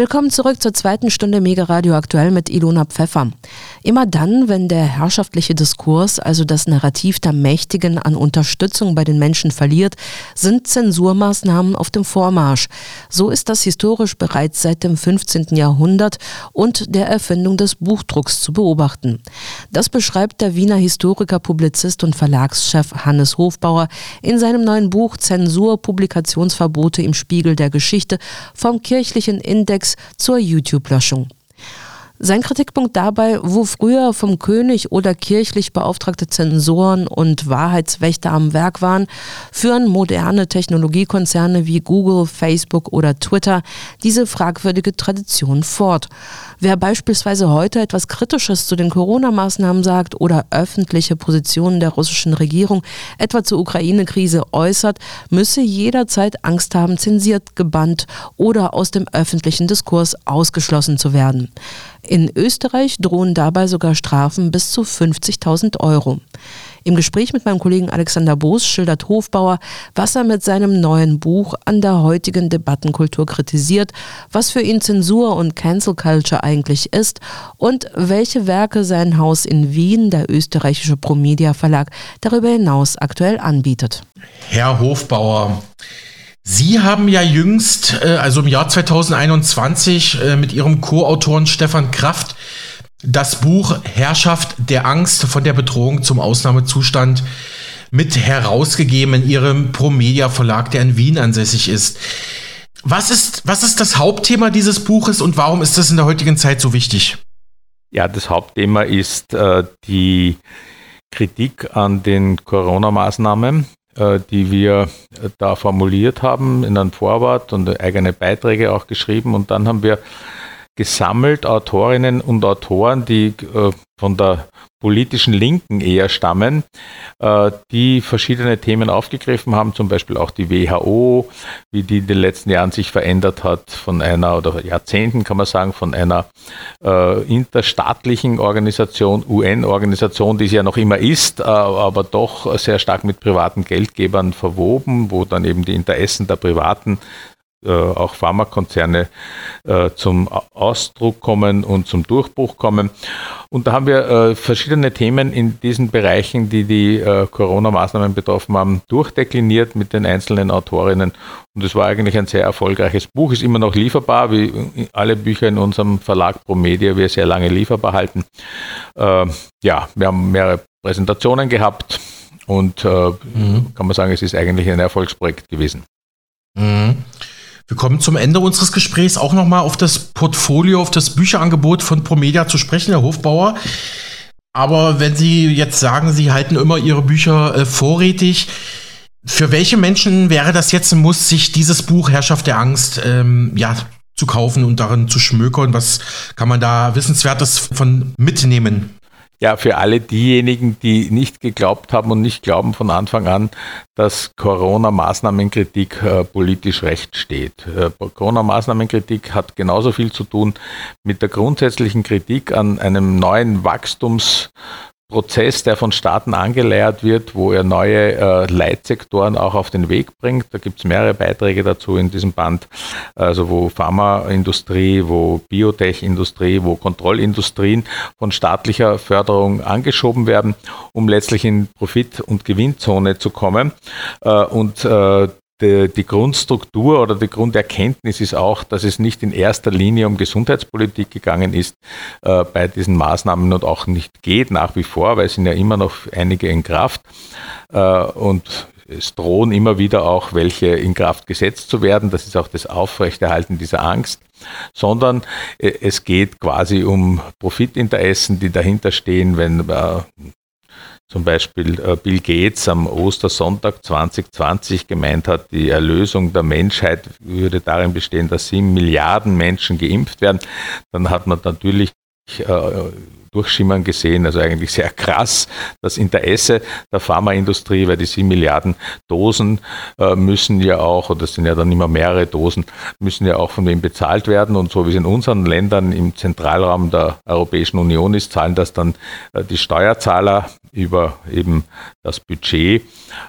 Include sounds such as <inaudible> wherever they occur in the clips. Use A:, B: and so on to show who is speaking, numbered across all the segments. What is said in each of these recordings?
A: Willkommen zurück zur zweiten Stunde Mega Radio aktuell mit Ilona Pfeffer. Immer dann, wenn der herrschaftliche Diskurs, also das Narrativ der Mächtigen an Unterstützung bei den Menschen verliert, sind Zensurmaßnahmen auf dem Vormarsch. So ist das historisch bereits seit dem 15. Jahrhundert und der Erfindung des Buchdrucks zu beobachten. Das beschreibt der Wiener Historiker, Publizist und Verlagschef Hannes Hofbauer in seinem neuen Buch Zensur, Publikationsverbote im Spiegel der Geschichte vom kirchlichen Index Index zur YouTube-Löschung. Sein Kritikpunkt dabei, wo früher vom König oder kirchlich beauftragte Zensoren und Wahrheitswächter am Werk waren, führen moderne Technologiekonzerne wie Google, Facebook oder Twitter diese fragwürdige Tradition fort. Wer beispielsweise heute etwas Kritisches zu den Corona-Maßnahmen sagt oder öffentliche Positionen der russischen Regierung etwa zur Ukraine-Krise äußert, müsse jederzeit Angst haben, zensiert, gebannt oder aus dem öffentlichen Diskurs ausgeschlossen zu werden. In Österreich drohen dabei sogar Strafen bis zu 50.000 Euro. Im Gespräch mit meinem Kollegen Alexander Boos schildert Hofbauer, was er mit seinem neuen Buch an der heutigen Debattenkultur kritisiert, was für ihn Zensur und Cancel Culture eigentlich ist und welche Werke sein Haus in Wien, der österreichische Promedia Verlag, darüber hinaus aktuell anbietet.
B: Herr Hofbauer, Sie haben ja jüngst, äh, also im Jahr 2021, äh, mit Ihrem Co-Autoren Stefan Kraft das Buch Herrschaft der Angst von der Bedrohung zum Ausnahmezustand mit herausgegeben in Ihrem Promedia Verlag, der in Wien ansässig ist. Was ist, was ist das Hauptthema dieses Buches und warum ist das in der heutigen Zeit so wichtig?
C: Ja, das Hauptthema ist äh, die Kritik an den Corona-Maßnahmen, äh, die wir da formuliert haben in einem Vorwort und eigene Beiträge auch geschrieben. Und dann haben wir gesammelt Autorinnen und Autoren, die äh, von der politischen Linken eher stammen, äh, die verschiedene Themen aufgegriffen haben, zum Beispiel auch die WHO, wie die in den letzten Jahren sich verändert hat, von einer oder Jahrzehnten kann man sagen, von einer äh, interstaatlichen Organisation, UN-Organisation, die es ja noch immer ist, äh, aber doch sehr stark mit privaten Geldgebern verwoben, wo dann eben die Interessen der Privaten äh, auch Pharmakonzerne äh, zum Ausdruck kommen und zum Durchbruch kommen. Und da haben wir äh, verschiedene Themen in diesen Bereichen, die die Corona-Maßnahmen betroffen haben, durchdekliniert mit den einzelnen Autorinnen. Und es war eigentlich ein sehr erfolgreiches Buch, ist immer noch lieferbar, wie alle Bücher in unserem Verlag Promedia wir sehr lange lieferbar halten. ja, wir haben mehrere Präsentationen gehabt und mhm. kann man sagen, es ist eigentlich ein Erfolgsprojekt gewesen.
B: Mhm. Wir kommen zum Ende unseres Gesprächs auch nochmal auf das Portfolio, auf das Bücherangebot von Promedia zu sprechen, Herr Hofbauer. Aber wenn Sie jetzt sagen, Sie halten immer Ihre Bücher äh, vorrätig, für welche Menschen wäre das jetzt ein Muss, sich dieses Buch Herrschaft der Angst ähm, ja, zu kaufen und darin zu schmökern? Was kann man da Wissenswertes von mitnehmen?
C: Ja, für alle diejenigen, die nicht geglaubt haben und nicht glauben von Anfang an, dass Corona-Maßnahmenkritik äh, politisch recht steht. Äh, Corona-Maßnahmenkritik hat genauso viel zu tun mit der grundsätzlichen Kritik an einem neuen Wachstums- Prozess, der von Staaten angeleiert wird, wo er neue äh, Leitsektoren auch auf den Weg bringt. Da gibt es mehrere Beiträge dazu in diesem Band, also wo Pharmaindustrie, wo Biotech-Industrie, wo Kontrollindustrien von staatlicher Förderung angeschoben werden, um letztlich in Profit- und Gewinnzone zu kommen. Äh, und äh, die, die, Grundstruktur oder die Grunderkenntnis ist auch, dass es nicht in erster Linie um Gesundheitspolitik gegangen ist äh, bei diesen Maßnahmen und auch nicht geht nach wie vor, weil es sind ja immer noch einige in Kraft. Äh, und es drohen immer wieder auch welche in Kraft gesetzt zu werden. Das ist auch das Aufrechterhalten dieser Angst. Sondern äh, es geht quasi um Profitinteressen, die dahinter stehen, wenn äh, zum Beispiel äh, Bill Gates am Ostersonntag 2020 gemeint hat, die Erlösung der Menschheit würde darin bestehen, dass sieben Milliarden Menschen geimpft werden, dann hat man natürlich äh, durchschimmern gesehen, also eigentlich sehr krass, das Interesse der Pharmaindustrie, weil die sieben Milliarden Dosen äh, müssen ja auch, oder das sind ja dann immer mehrere Dosen, müssen ja auch von wem bezahlt werden. Und so wie es in unseren Ländern im Zentralraum der Europäischen Union ist, zahlen das dann äh, die Steuerzahler über eben das Budget.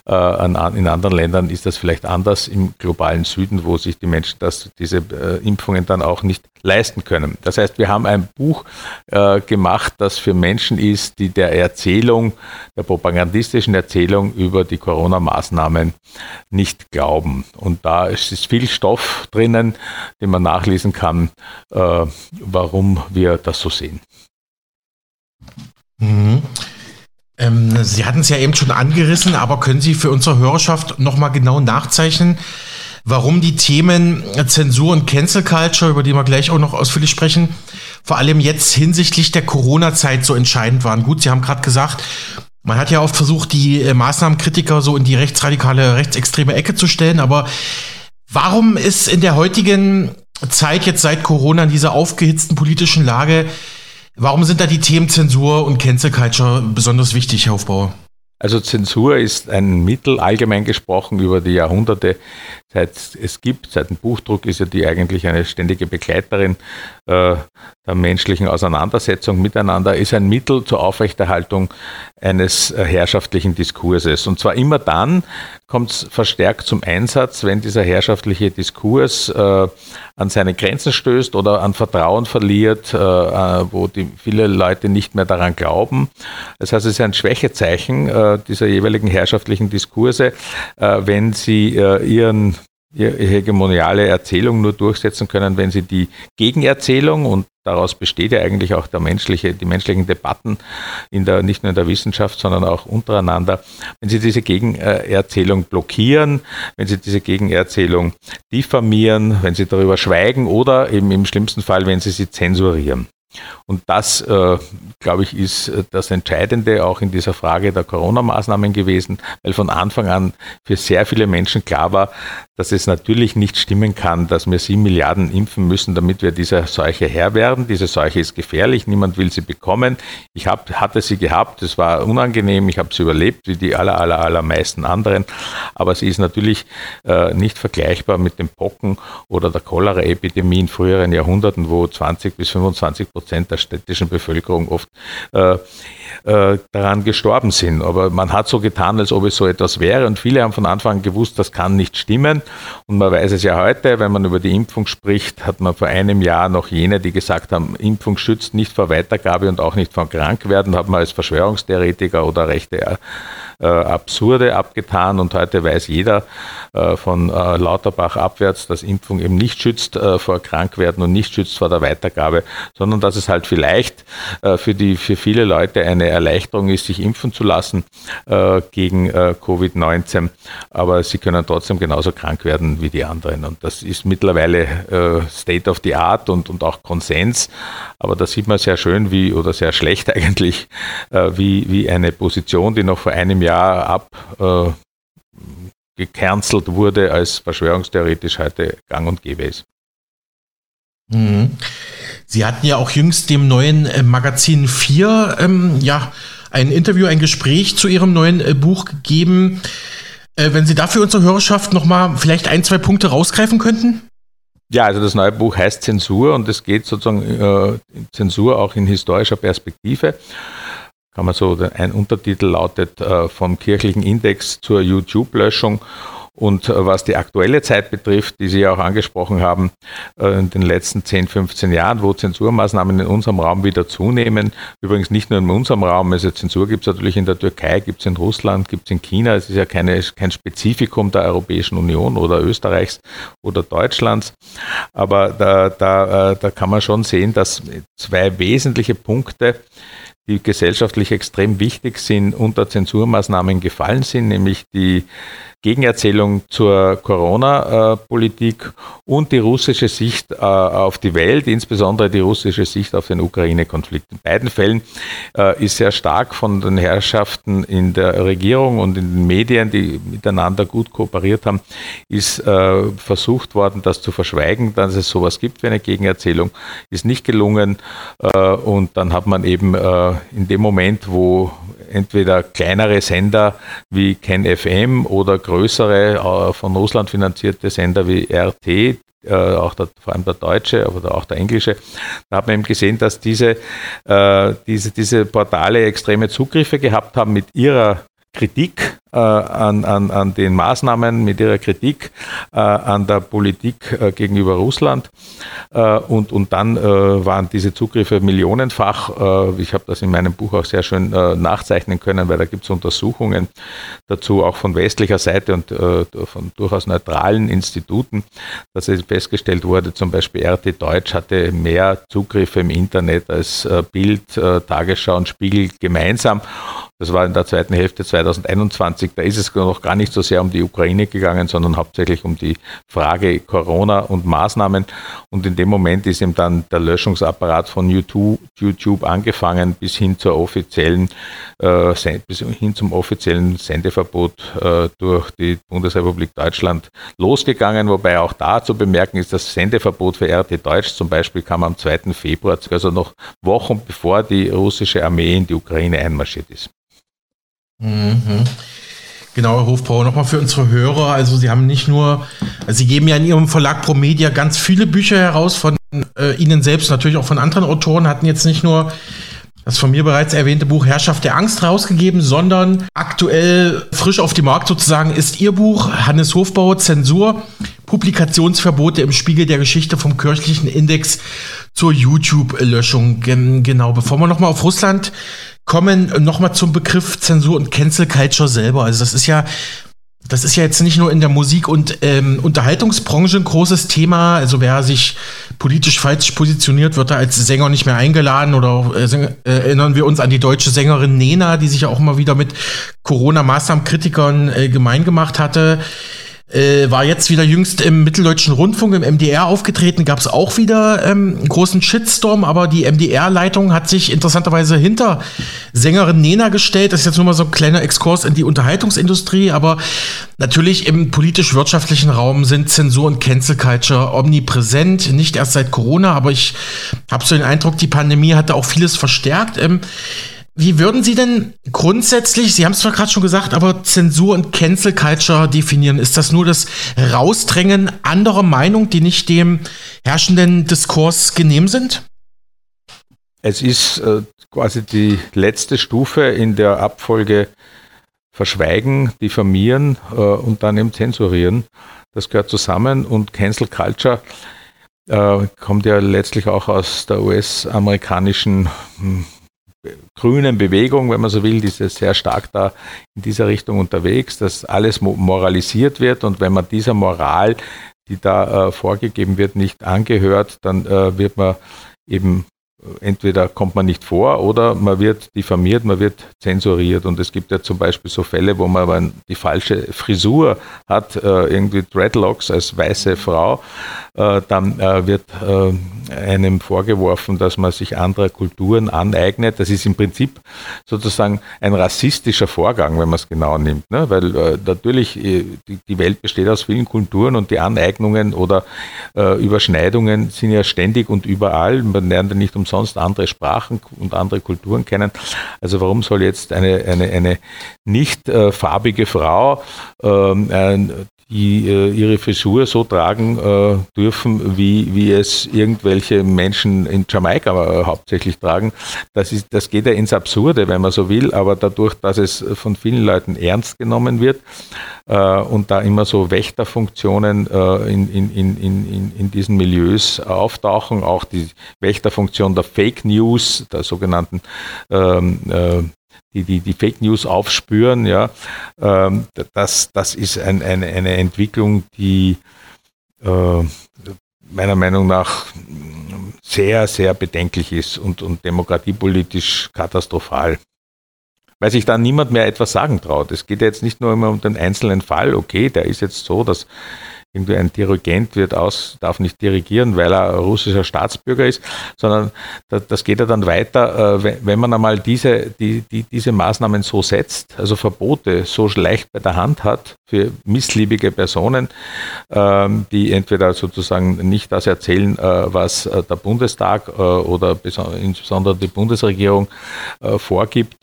C: Äh, in anderen Ländern ist das vielleicht anders im globalen Süden, wo sich die Menschen das, diese äh, Impfungen dann auch nicht leisten können. Das heißt, wir haben ein Buch äh, gemacht, das für Menschen ist, die der Erzählung, der propagandistischen Erzählung über die Corona-Maßnahmen nicht glauben. Und da ist viel Stoff drinnen, den man nachlesen kann, warum wir das so sehen.
B: Mhm. Ähm, Sie hatten es ja eben schon angerissen, aber können Sie für unsere Hörerschaft nochmal genau nachzeichnen, warum die Themen Zensur und Cancel Culture, über die wir gleich auch noch ausführlich sprechen, vor allem jetzt hinsichtlich der Corona-Zeit so entscheidend waren. Gut, Sie haben gerade gesagt, man hat ja oft versucht, die äh, Maßnahmenkritiker so in die rechtsradikale, rechtsextreme Ecke zu stellen, aber warum ist in der heutigen Zeit jetzt seit Corona in dieser aufgehitzten politischen Lage Warum sind da die Themen Zensur und Cancel Culture besonders wichtig, Herr Hofbauer?
C: Also Zensur ist ein Mittel, allgemein gesprochen, über die Jahrhunderte, seit es gibt, seit dem Buchdruck ist ja die eigentlich eine ständige Begleiterin äh, der menschlichen Auseinandersetzung miteinander, ist ein Mittel zur Aufrechterhaltung eines äh, herrschaftlichen Diskurses. Und zwar immer dann kommt es verstärkt zum Einsatz, wenn dieser herrschaftliche Diskurs äh, an seine Grenzen stößt oder an Vertrauen verliert, äh, äh wo die, viele Leute nicht mehr daran glauben. Das heißt, es ist ein Schwächezeichen äh, dieser jeweiligen herrschaftlichen Diskurse, wenn sie ihren ihre hegemoniale Erzählung nur durchsetzen können, wenn sie die Gegenerzählung und daraus besteht ja eigentlich auch der menschliche, die menschlichen Debatten in der, nicht nur in der Wissenschaft, sondern auch untereinander, wenn sie diese Gegenerzählung blockieren, wenn sie diese Gegenerzählung diffamieren, wenn sie darüber schweigen oder eben im schlimmsten Fall, wenn sie sie zensurieren. Und das, äh, glaube ich, ist äh, das Entscheidende auch in dieser Frage der Corona-Maßnahmen gewesen, weil von Anfang an für sehr viele Menschen klar war, dass es natürlich nicht stimmen kann, dass wir sieben Milliarden impfen müssen, damit wir dieser Seuche Herr werden. Diese Seuche ist gefährlich, niemand will sie bekommen. Ich hab, hatte sie gehabt, es war unangenehm, ich habe sie überlebt, wie die aller, aller, allermeisten anderen. Aber sie ist natürlich äh, nicht vergleichbar mit den Pocken oder der Cholera-Epidemie in früheren Jahrhunderten, wo 20 bis 25 Prozent der städtischen Bevölkerung oft äh, äh, daran gestorben sind. Aber man hat so getan, als ob es so etwas wäre. Und viele haben von Anfang an gewusst, das kann nicht stimmen. Und man weiß es ja heute, wenn man über die Impfung spricht, hat man vor einem Jahr noch jene, die gesagt haben, Impfung schützt nicht vor Weitergabe und auch nicht vor Krankwerden, hat man als Verschwörungstheoretiker oder rechte äh, Absurde abgetan. Und heute weiß jeder äh, von äh, Lauterbach abwärts, dass Impfung eben nicht schützt äh, vor Krankwerden und nicht schützt vor der Weitergabe, sondern dass es halt vielleicht äh, für, die, für viele Leute eine Erleichterung ist, sich impfen zu lassen äh, gegen Covid-19. Aber sie können trotzdem genauso krank werden wie die anderen. Und das ist mittlerweile State of the Art und, und auch Konsens. Aber da sieht man sehr schön, wie, oder sehr schlecht <laughs> eigentlich, wie, wie eine Position, die noch vor einem Jahr ab äh, gecancelt wurde, als verschwörungstheoretisch heute gang und gäbe ist.
B: Mhm. Sie hatten ja auch jüngst dem neuen äh, Magazin 4 ähm, ja, ein Interview, ein Gespräch zu Ihrem neuen äh, Buch gegeben. Äh, wenn Sie dafür unsere Hörerschaft nochmal vielleicht ein, zwei Punkte rausgreifen könnten?
C: Ja, also das neue Buch heißt Zensur und es geht sozusagen äh, Zensur auch in historischer Perspektive kann man so, ein Untertitel lautet äh, vom kirchlichen Index zur YouTube-Löschung. Und äh, was die aktuelle Zeit betrifft, die Sie auch angesprochen haben, äh, in den letzten 10, 15 Jahren, wo Zensurmaßnahmen in unserem Raum wieder zunehmen, übrigens nicht nur in unserem Raum, also Zensur gibt es natürlich in der Türkei, gibt es in Russland, gibt es in China, es ist ja keine, kein Spezifikum der Europäischen Union oder Österreichs oder Deutschlands, aber da, da, da kann man schon sehen, dass zwei wesentliche Punkte die gesellschaftlich extrem wichtig sind, unter Zensurmaßnahmen gefallen sind, nämlich die Gegenerzählung zur Corona-Politik und die russische Sicht äh, auf die Welt, insbesondere die russische Sicht auf den Ukraine-Konflikt. In beiden Fällen äh, ist sehr stark von den Herrschaften in der Regierung und in den Medien, die miteinander gut kooperiert haben, ist äh, versucht worden, das zu verschweigen, dass es sowas gibt wie eine Gegenerzählung, ist nicht gelungen und dann hat man eben in dem Moment, wo entweder kleinere Sender wie KenFM oder größere, äh, von Russland finanzierte Sender wie RT, äh, auch der, vor allem der deutsche, aber auch der englische, da hat man eben gesehen, dass diese, äh, diese, diese Portale extreme Zugriffe gehabt haben mit ihrer Kritik äh, an, an, an den Maßnahmen, mit ihrer Kritik äh, an der Politik äh, gegenüber Russland. Äh, und, und dann äh, waren diese Zugriffe millionenfach. Äh, ich habe das in meinem Buch auch sehr schön nachzeichnen können, weil da gibt es Untersuchungen dazu, auch von westlicher Seite und von durchaus neutralen Instituten, dass es festgestellt wurde, zum Beispiel RT Deutsch hatte mehr Zugriffe im Internet als Bild, Tagesschau und Spiegel gemeinsam. Das war in der zweiten Hälfte 2021. Da ist es noch gar nicht so sehr um die Ukraine gegangen, sondern hauptsächlich um die Frage Corona und Maßnahmen. Und in dem Moment ist eben dann der Löschungsapparat von YouTube, angefangen bis hin zur offiziellen, äh, bis hin zum offiziellen Sendeverbot äh, durch die Bundesrepublik Deutschland losgegangen. Wobei auch da zu bemerken ist, das Sendeverbot für RT Deutsch zum Beispiel kam am 2. Februar, also noch Wochen bevor die russische Armee in die Ukraine einmarschiert ist.
B: Mhm. Genau, Herr Hofbauer, nochmal für unsere Hörer. Also Sie haben nicht nur, also Sie geben ja in Ihrem Verlag Promedia ganz viele Bücher heraus von äh, Ihnen selbst, natürlich auch von anderen Autoren, hatten jetzt nicht nur das von mir bereits erwähnte Buch Herrschaft der Angst rausgegeben, sondern aktuell frisch auf dem Markt sozusagen ist Ihr Buch Hannes Hofbauer Zensur, Publikationsverbote im Spiegel der Geschichte vom kirchlichen Index zur YouTube-Löschung. Genau, bevor wir nochmal auf Russland kommen, nochmal zum Begriff Zensur und Cancel Culture selber. Also das ist ja das ist ja jetzt nicht nur in der Musik- und ähm, Unterhaltungsbranche ein großes Thema. Also wer sich politisch falsch positioniert, wird da als Sänger nicht mehr eingeladen. Oder äh, erinnern wir uns an die deutsche Sängerin Nena, die sich ja auch immer wieder mit Corona-Maßnahmen-Kritikern äh, gemein gemacht hatte. Äh, war jetzt wieder jüngst im Mitteldeutschen Rundfunk, im MDR aufgetreten, gab es auch wieder ähm, einen großen Shitstorm, aber die MDR-Leitung hat sich interessanterweise hinter Sängerin Nena gestellt. Das ist jetzt nur mal so ein kleiner Exkurs in die Unterhaltungsindustrie, aber natürlich im politisch-wirtschaftlichen Raum sind Zensur und Cancel Culture omnipräsent, nicht erst seit Corona, aber ich habe so den Eindruck, die Pandemie hat da auch vieles verstärkt. Ähm, wie würden Sie denn grundsätzlich, Sie haben es zwar gerade schon gesagt, aber Zensur und Cancel Culture definieren? Ist das nur das Rausdrängen anderer Meinung, die nicht dem herrschenden Diskurs genehm sind?
C: Es ist äh, quasi die letzte Stufe in der Abfolge Verschweigen, Diffamieren äh, und dann eben Zensurieren. Das gehört zusammen und Cancel Culture äh, kommt ja letztlich auch aus der US-amerikanischen hm, grünen Bewegung, wenn man so will, die ist sehr stark da in dieser Richtung unterwegs, dass alles moralisiert wird und wenn man dieser Moral, die da äh, vorgegeben wird, nicht angehört, dann äh, wird man eben entweder kommt man nicht vor oder man wird diffamiert, man wird zensuriert. Und es gibt ja zum Beispiel so Fälle, wo man die falsche Frisur hat, äh, irgendwie Dreadlocks als weiße Frau, äh, dann äh, wird einem vorgeworfen, dass man sich anderer Kulturen aneignet. Das ist im Prinzip sozusagen ein rassistischer Vorgang, wenn man es genau nimmt. Ne? Weil natürlich die Welt besteht aus vielen Kulturen und die Aneignungen oder Überschneidungen sind ja ständig und überall. Man lernt ja nicht umsonst sonst andere Sprachen und andere Kulturen kennen. Also warum soll jetzt eine, eine, eine nicht äh, farbige Frau ähm, äh, ihre Frisur so tragen äh, dürfen, wie, wie es irgendwelche Menschen in Jamaika äh, hauptsächlich tragen. Das, ist, das geht ja ins Absurde, wenn man so will, aber dadurch, dass es von vielen Leuten ernst genommen wird äh, und da immer so Wächterfunktionen äh, in, in, in, in, in diesen Milieus auftauchen, auch die Wächterfunktion der Fake News, der sogenannten ähm, äh, die, die, die Fake News aufspüren, ja, ähm, das, das ist ein, eine, eine Entwicklung, die äh, meiner Meinung nach sehr, sehr bedenklich ist und, und demokratiepolitisch katastrophal. Weil sich da niemand mehr etwas sagen traut. Es geht jetzt nicht nur immer um den einzelnen Fall, okay, der ist jetzt so, dass irgendwie ein Dirigent wird aus, darf nicht dirigieren, weil er russischer Staatsbürger ist, sondern das, geht ja dann weiter, äh, wenn man einmal diese, die, die, diese Maßnahmen so setzt, also Verbote so leicht bei der Hand hat für missliebige Personen, ähm, die entweder sozusagen nicht das erzählen, äh, was äh, der Bundestag oder insbesondere die Bundesregierung vorgibt,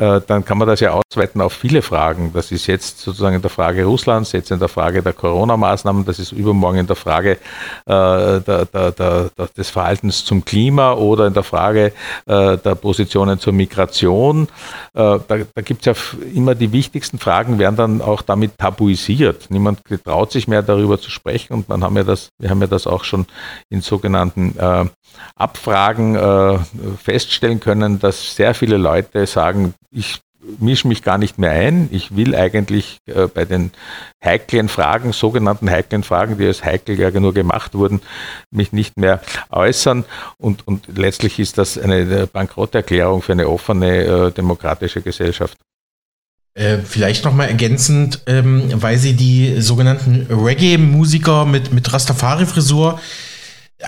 C: dann kann man das ja ausweiten auf viele Fragen. Das ist jetzt sozusagen in der Frage Russlands, jetzt in der Frage der Corona-Maßnahmen, das ist übermorgen in der Frage äh, der, der, der, des Verhaltens zum Klima oder in der Frage äh, der Positionen zur Migration. Äh, da da gibt es ja immer die wichtigsten Fragen, werden dann auch damit tabuisiert. Niemand traut sich mehr darüber zu sprechen und man haben ja das, wir haben ja das auch schon in sogenannten äh, Abfragen äh, feststellen können, dass sehr viele Leute sagen, ich mische mich gar nicht mehr ein. Ich will eigentlich äh, bei den heiklen Fragen, sogenannten heiklen Fragen, die als heikel ja nur gemacht wurden, mich nicht mehr äußern. Und, und letztlich ist das eine Bankrotterklärung für eine offene äh, demokratische Gesellschaft.
B: Äh, vielleicht nochmal ergänzend, ähm, weil Sie die sogenannten Reggae-Musiker mit, mit Rastafari-Frisur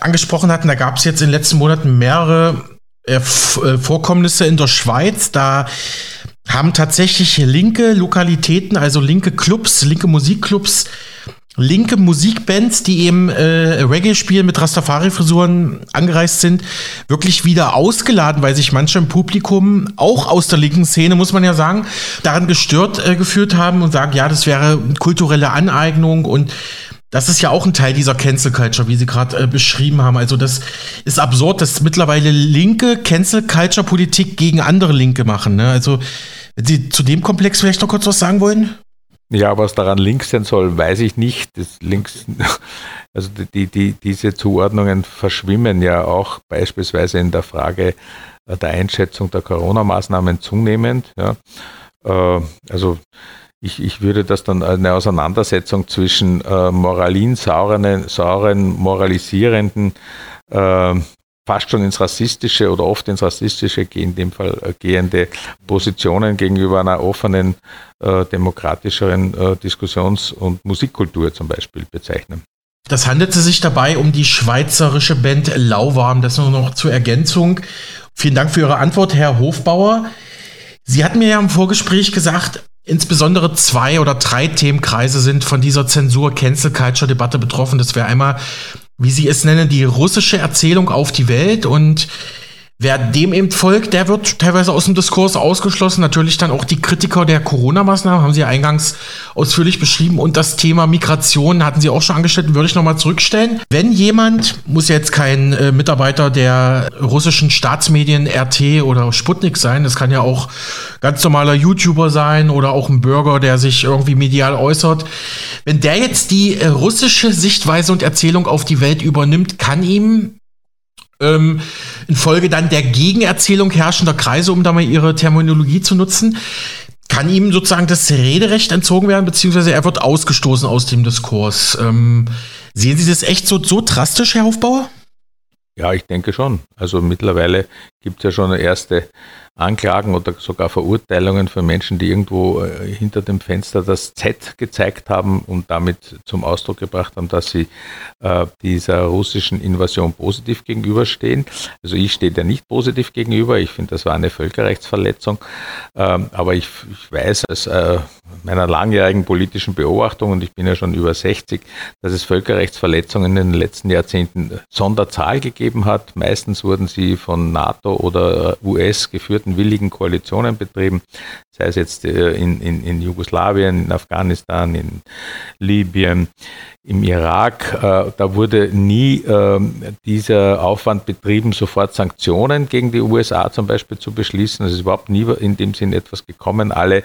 B: angesprochen hatten, da gab es jetzt in den letzten Monaten mehrere äh, äh, Vorkommnisse in der Schweiz. Da haben tatsächlich linke Lokalitäten, also linke Clubs, linke Musikclubs, linke Musikbands, die eben äh, Reggae spielen mit Rastafari-Frisuren angereist sind, wirklich wieder ausgeladen, weil sich manche im Publikum, auch aus der linken Szene, muss man ja sagen, daran gestört äh, geführt haben und sagen, ja, das wäre kulturelle Aneignung und das ist ja auch ein Teil dieser Cancel Culture, wie Sie gerade äh, beschrieben haben. Also das ist absurd, dass mittlerweile linke Cancel Culture Politik gegen andere Linke machen. Ne? Also wenn Sie zu dem Komplex vielleicht noch kurz was sagen wollen?
C: Ja, was daran links sein soll, weiß ich nicht. Das links, <laughs> also die, die, diese Zuordnungen verschwimmen ja auch beispielsweise in der Frage der Einschätzung der Corona-Maßnahmen zunehmend. Ja. Äh, also ich, ich würde das dann eine Auseinandersetzung zwischen äh, moralin sauren, sauren moralisierenden, äh, fast schon ins Rassistische oder oft ins Rassistische in dem Fall äh, gehende Positionen gegenüber einer offenen, äh, demokratischeren äh, Diskussions- und Musikkultur zum Beispiel bezeichnen.
B: Das handelte sich dabei um die schweizerische Band Lauwarm. Das nur noch zur Ergänzung. Vielen Dank für Ihre Antwort, Herr Hofbauer. Sie hatten mir ja im Vorgespräch gesagt, insbesondere zwei oder drei Themenkreise sind von dieser Zensur-Cancel-Culture-Debatte betroffen. Das wäre einmal, wie Sie es nennen, die russische Erzählung auf die Welt und Wer dem eben folgt, der wird teilweise aus dem Diskurs ausgeschlossen. Natürlich dann auch die Kritiker der Corona-Maßnahmen, haben Sie eingangs ausführlich beschrieben. Und das Thema Migration hatten Sie auch schon angestellt, würde ich nochmal zurückstellen. Wenn jemand, muss jetzt kein äh, Mitarbeiter der russischen Staatsmedien RT oder Sputnik sein, das kann ja auch ganz normaler YouTuber sein oder auch ein Bürger, der sich irgendwie medial äußert. Wenn der jetzt die äh, russische Sichtweise und Erzählung auf die Welt übernimmt, kann ihm ähm, infolge dann der Gegenerzählung herrschender Kreise, um da mal ihre Terminologie zu nutzen, kann ihm sozusagen das Rederecht entzogen werden, beziehungsweise er wird ausgestoßen aus dem Diskurs. Ähm, sehen Sie das echt so, so drastisch, Herr Hofbauer?
C: Ja, ich denke schon. Also mittlerweile gibt es ja schon erste Anklagen oder sogar Verurteilungen für Menschen, die irgendwo äh, hinter dem Fenster das Z gezeigt haben und damit zum Ausdruck gebracht haben, dass sie äh, dieser russischen Invasion positiv gegenüberstehen. Also ich stehe da nicht positiv gegenüber. Ich finde, das war eine Völkerrechtsverletzung. Ähm, aber ich, ich weiß aus äh, meiner langjährigen politischen Beobachtung, und ich bin ja schon über 60, dass es Völkerrechtsverletzungen in den letzten Jahrzehnten Sonderzahl gegeben hat. Meistens wurden sie von NATO oder US geführt geführten willigen Koalitionen betrieben, sei es jetzt äh, in, in, in Jugoslawien, in Afghanistan, in Libyen, im Irak. Äh, da wurde nie ähm, dieser Aufwand betrieben, sofort Sanktionen gegen die USA zum Beispiel zu beschließen. Es ist überhaupt nie in dem Sinn etwas gekommen. Alle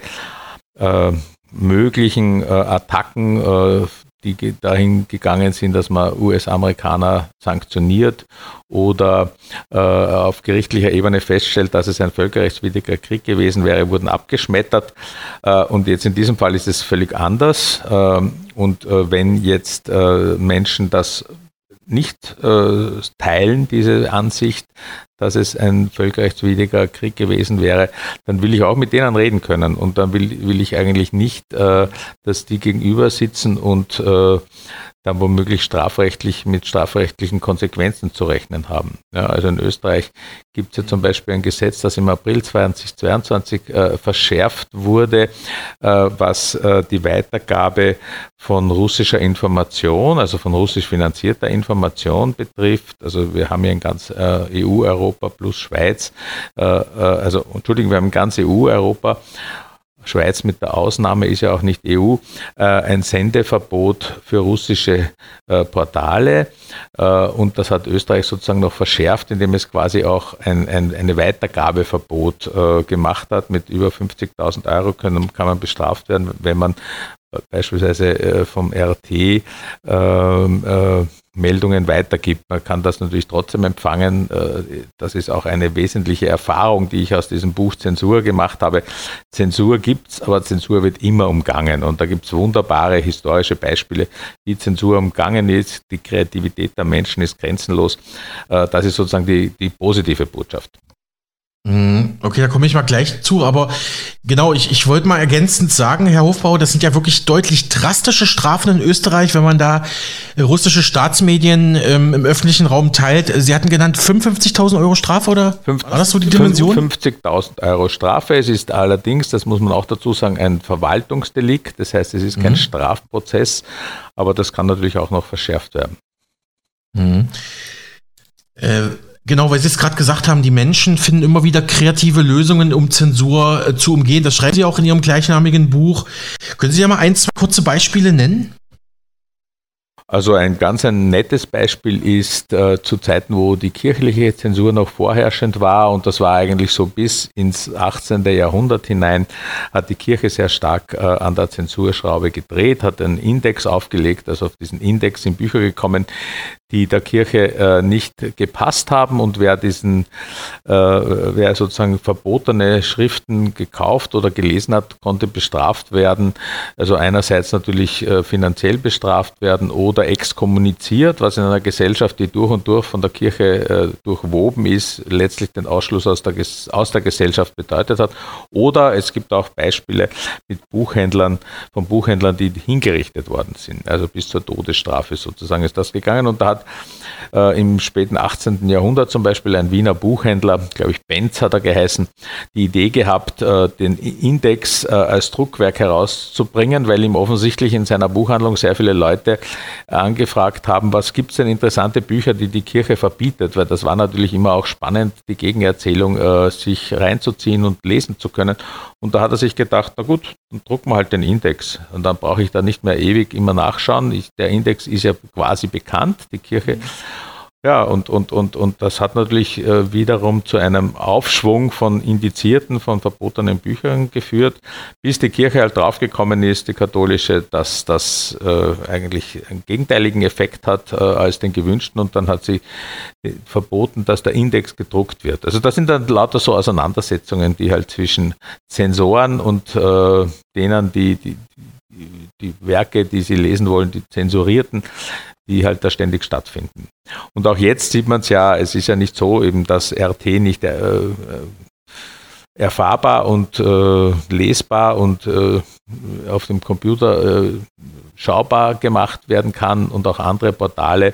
C: äh, möglichen Attacken die dahin gegangen sind, dass man US-Amerikaner sanktioniert oder äh, auf gerichtlicher Ebene feststellt, dass es ein völkerrechtswidriger Krieg gewesen wäre, wurden abgeschmettert. Äh, und jetzt in diesem Fall ist es völlig anders. Äh, und äh, wenn jetzt äh, Menschen das nicht äh, teilen, diese Ansicht, dass es ein völkerrechtswidriger Krieg gewesen wäre, dann will ich auch mit denen reden können. Und dann will, will ich eigentlich nicht, äh, dass die gegenüber sitzen und äh, dann womöglich strafrechtlich mit strafrechtlichen Konsequenzen zu rechnen haben. Ja, also in Österreich gibt es ja zum Beispiel ein Gesetz, das im April 2022 äh, verschärft wurde, äh, was äh, die Weitergabe von russischer Information, also von russisch finanzierter Information betrifft. Also wir haben hier in ganz äh, EU, Europa plus Schweiz, äh, äh, also Entschuldigung, wir haben in ganz EU, Europa Schweiz mit der Ausnahme ist ja auch nicht EU, äh, ein Sendeverbot für russische äh, Portale. Äh, und das hat Österreich sozusagen noch verschärft, indem es quasi auch ein, ein eine Weitergabeverbot gemacht hat. Mit über 50.000 Euro können, kann man bestraft werden, wenn man beispielsweise vom RT ähm, Meldungen weitergibt. Man kann das natürlich trotzdem empfangen. Äh, das ist auch eine wesentliche Erfahrung, die ich aus diesem Buch Zensur gemacht habe. Zensur gibt es, aber Zensur wird immer umgangen. Und da gibt es wunderbare historische Beispiele, wie Zensur umgangen ist. Die Kreativität der Menschen ist grenzenlos. Äh, das ist sozusagen die, die positive Botschaft.
B: Mhm. Okay, da komme ich mal gleich zu, aber genau, ich, ich wollte mal ergänzend sagen, Herr Hofbauer, das sind ja wirklich deutlich drastische Strafen in Österreich, wenn man da äh, russische Staatsmedien ähm, im öffentlichen Raum teilt. Sie hatten genannt 55.000 Euro Strafe oder
C: war das so die Dimension? 50.000 Euro Strafe. Es ist allerdings, das muss man auch dazu sagen, ein Verwaltungsdelikt. Das heißt, es ist kein mhm. Strafprozess, aber das kann natürlich auch noch verschärft werden.
B: Mhm. Äh, Genau, weil Sie es gerade gesagt haben, die Menschen finden immer wieder kreative Lösungen, um Zensur äh, zu umgehen. Das schreiben Sie auch in Ihrem gleichnamigen Buch. Können Sie ja mal ein, zwei kurze Beispiele nennen?
C: Also ein ganz ein nettes Beispiel ist äh, zu Zeiten, wo die kirchliche Zensur noch vorherrschend war und das war eigentlich so bis ins 18. Jahrhundert hinein, hat die Kirche sehr stark äh, an der Zensurschraube gedreht, hat einen Index aufgelegt, also auf diesen Index sind Bücher gekommen, die der Kirche äh, nicht gepasst haben und wer diesen, äh, wer sozusagen verbotene Schriften gekauft oder gelesen hat, konnte bestraft werden. Also einerseits natürlich äh, finanziell bestraft werden oder exkommuniziert, was in einer Gesellschaft, die durch und durch von der Kirche äh, durchwoben ist, letztlich den Ausschluss aus der, aus der Gesellschaft bedeutet hat. Oder es gibt auch Beispiele mit Buchhändlern, von Buchhändlern, die hingerichtet worden sind. Also bis zur Todesstrafe sozusagen ist das gegangen und da hat hat äh, im späten 18. Jahrhundert zum Beispiel ein Wiener Buchhändler, glaube ich, Benz hat er geheißen, die Idee gehabt, äh, den Index äh, als Druckwerk herauszubringen, weil ihm offensichtlich in seiner Buchhandlung sehr viele Leute angefragt haben, was gibt es denn interessante Bücher, die die Kirche verbietet, weil das war natürlich immer auch spannend, die Gegenerzählung äh, sich reinzuziehen und lesen zu können. Und da hat er sich gedacht, na gut, dann drucken wir halt den Index. Und dann brauche ich da nicht mehr ewig immer nachschauen. Ich, der Index ist ja quasi bekannt, die Kirche. Ja, und, und, und, und das hat natürlich äh, wiederum zu einem Aufschwung von indizierten, von verbotenen Büchern geführt, bis die Kirche halt draufgekommen ist, die katholische, dass das äh, eigentlich einen gegenteiligen Effekt hat äh, als den gewünschten und dann hat sie verboten, dass der Index gedruckt wird. Also das sind dann lauter so Auseinandersetzungen, die halt zwischen Zensoren und denen, die, die die Werke, die sie lesen wollen, die zensurierten, die halt da ständig stattfinden. Und auch jetzt sieht man es ja, es ist ja nicht so, eben dass RT nicht äh, äh, erfahrbar und äh, lesbar und äh, auf dem Computer äh, schaubar gemacht werden kann und auch andere Portale,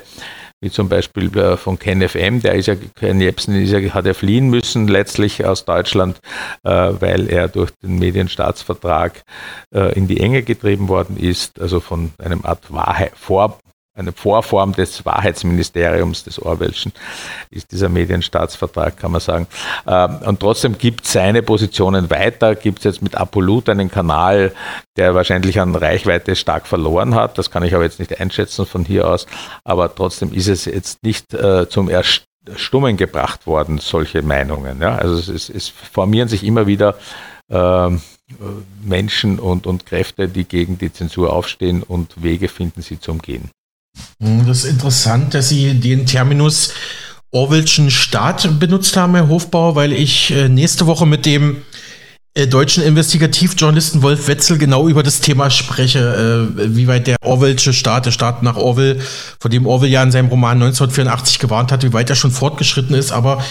C: wie zum Beispiel äh, von KenFM, der ist ja, Ken Jebsen ist ja, hat ja fliehen müssen letztlich aus Deutschland, weil er durch den Medienstaatsvertrag in die Enge getrieben worden ist, also von einem Art Wahrheit, Vor eine Vorform des Wahrheitsministeriums des Orwellschen ist dieser Medienstaatsvertrag, kann man sagen. Ähm, und trotzdem gibt seine Positionen weiter, gibt es jetzt mit Apolut einen Kanal, der wahrscheinlich an Reichweite stark verloren hat. Das kann ich aber jetzt nicht einschätzen von hier aus. Aber trotzdem ist es jetzt nicht äh, zum Erstummen gebracht worden, solche Meinungen. Also es, es, es formieren sich immer wieder ähm, Menschen und, und Kräfte, die gegen die Zensur aufstehen und Wege finden, sie zu umgehen.
B: Hm, das ist interessant, dass Sie den Terminus Orwellschen Staat benutzt haben, Herr Hofbauer, weil ich äh, nächste Woche mit dem äh, deutschen Investigativjournalisten Wolf Wetzel genau über das Thema spreche, äh, wie weit der Orwellsche Staat, der Staat nach Orwell, von dem Orwell ja in seinem Roman 1984 gewarnt hat, wie weit er schon fortgeschritten ist. Aber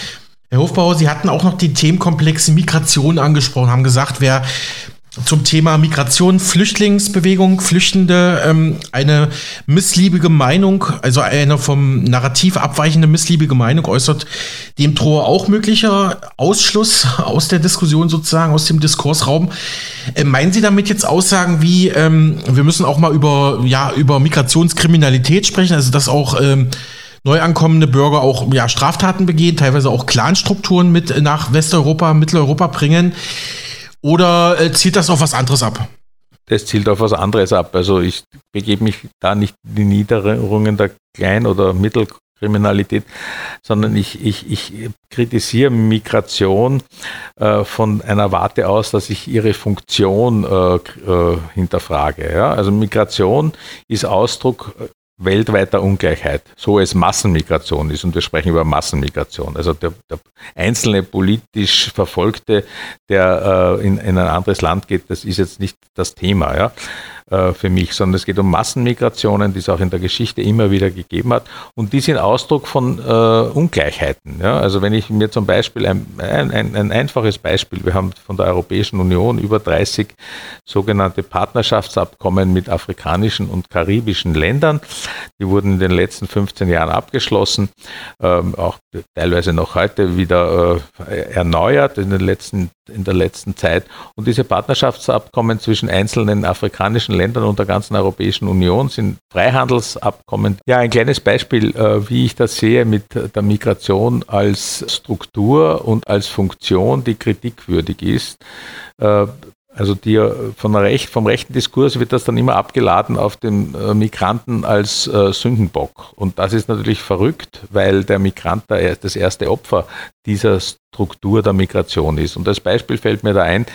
B: Herr Hofbauer, Sie hatten auch noch den Themenkomplex Migration angesprochen, haben gesagt, wer zum Thema Migration, Flüchtlingsbewegung, Flüchtende, ähm, eine missliebige Meinung, also eine vom Narrativ abweichende missliebige Meinung äußert, dem drohe auch möglicher Ausschluss aus der Diskussion sozusagen, aus dem Diskursraum. Äh, meinen Sie damit jetzt Aussagen wie, ähm, wir müssen auch mal über, ja, über Migrationskriminalität sprechen, also dass auch ähm, neu ankommende Bürger auch ja, Straftaten begehen, teilweise auch Clanstrukturen mit nach Westeuropa, Mitteleuropa bringen? Oder äh, zielt das auf was anderes ab?
C: Das zielt auf was anderes ab. Also ich begebe mich da nicht in die Niederungen der Klein- oder Mittelkriminalität, sondern ich, ich, ich kritisiere Migration äh, von einer Warte aus, dass ich ihre Funktion äh, äh, hinterfrage. Ja? Also Migration ist Ausdruck weltweiter Ungleichheit, so es Massenmigration ist. Und wir sprechen über Massenmigration. Also der, der einzelne politisch Verfolgte, der äh, in, in, ein anderes Land geht, das ist jetzt nicht das Thema. Ja äh, für mich, sondern es geht um Massenmigrationen, die es auch in der Geschichte immer wieder gegeben hat. Und die sind Ausdruck von äh, Ungleichheiten. Ja? Also wenn ich mir zum Beispiel ein, ein, ein, ein, einfaches Beispiel, wir haben von der Europäischen Union über 30 sogenannte Partnerschaftsabkommen mit afrikanischen und karibischen Ländern. Die wurden in den letzten 15 Jahren abgeschlossen, ähm, auch teilweise noch heute wieder äh, erneuert in, den letzten, in der letzten Zeit. Und diese Partnerschaftsabkommen zwischen einzelnen afrikanischen Ländern und der ganzen Europäischen Union sind Freihandelsabkommen. Ja, ein kleines Beispiel, äh, wie ich das sehe mit der Migration als Struktur und als Funktion, die kritikwürdig ist. Äh, also die, von Recht, vom rechten Diskurs wird das dann immer abgeladen auf den äh, Migranten als äh, Sündenbock. Und das ist natürlich verrückt, weil der Migrant das erste Opfer dieser Struktur der Migration ist. Und als Beispiel fällt mir da ein,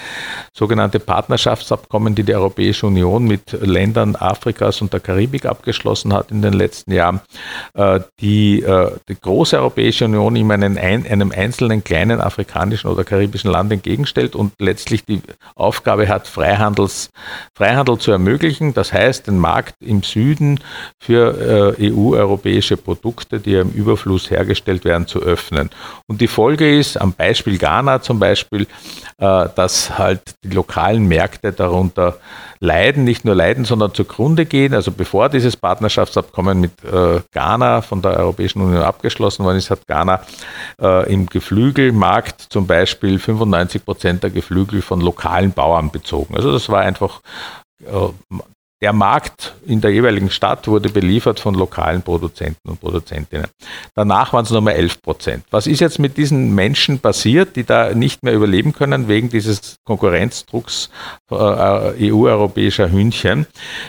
C: sogenannte Partnerschaftsabkommen, die die Europäische Union mit Ländern Afrikas und der Karibik abgeschlossen hat in den letzten Jahren, äh, die äh, die große Europäische Union einen, einem einzelnen kleinen afrikanischen oder karibischen Land entgegenstellt und letztlich die Aufgabe hat, Freihandels, Freihandel zu ermöglichen. Das heißt, den Markt im Süden für äh, EU-europäische Produkte, die im Überfluss hergestellt werden, zu öffnen. Und die Folge ist, am Beispiel Ghana zum Beispiel, äh, dass halt die lokalen Märkte darunter leiden, nicht nur leiden, sondern zugrunde gehen. Also bevor dieses Partnerschaftsabkommen mit äh, Ghana von der Europäischen Union abgeschlossen worden ist, hat Ghana äh, im Geflügelmarkt zum Beispiel 95 Prozent der Geflügel von lokalen Bauern bezogen. Also das war einfach der Markt in der jeweiligen Stadt wurde beliefert von lokalen Produzenten und Produzentinnen. Danach waren es nochmal 11 Prozent. Was ist jetzt mit diesen Menschen passiert, die da nicht mehr überleben können wegen dieses Konkurrenzdrucks äh, EU-europäischer Hühnchen?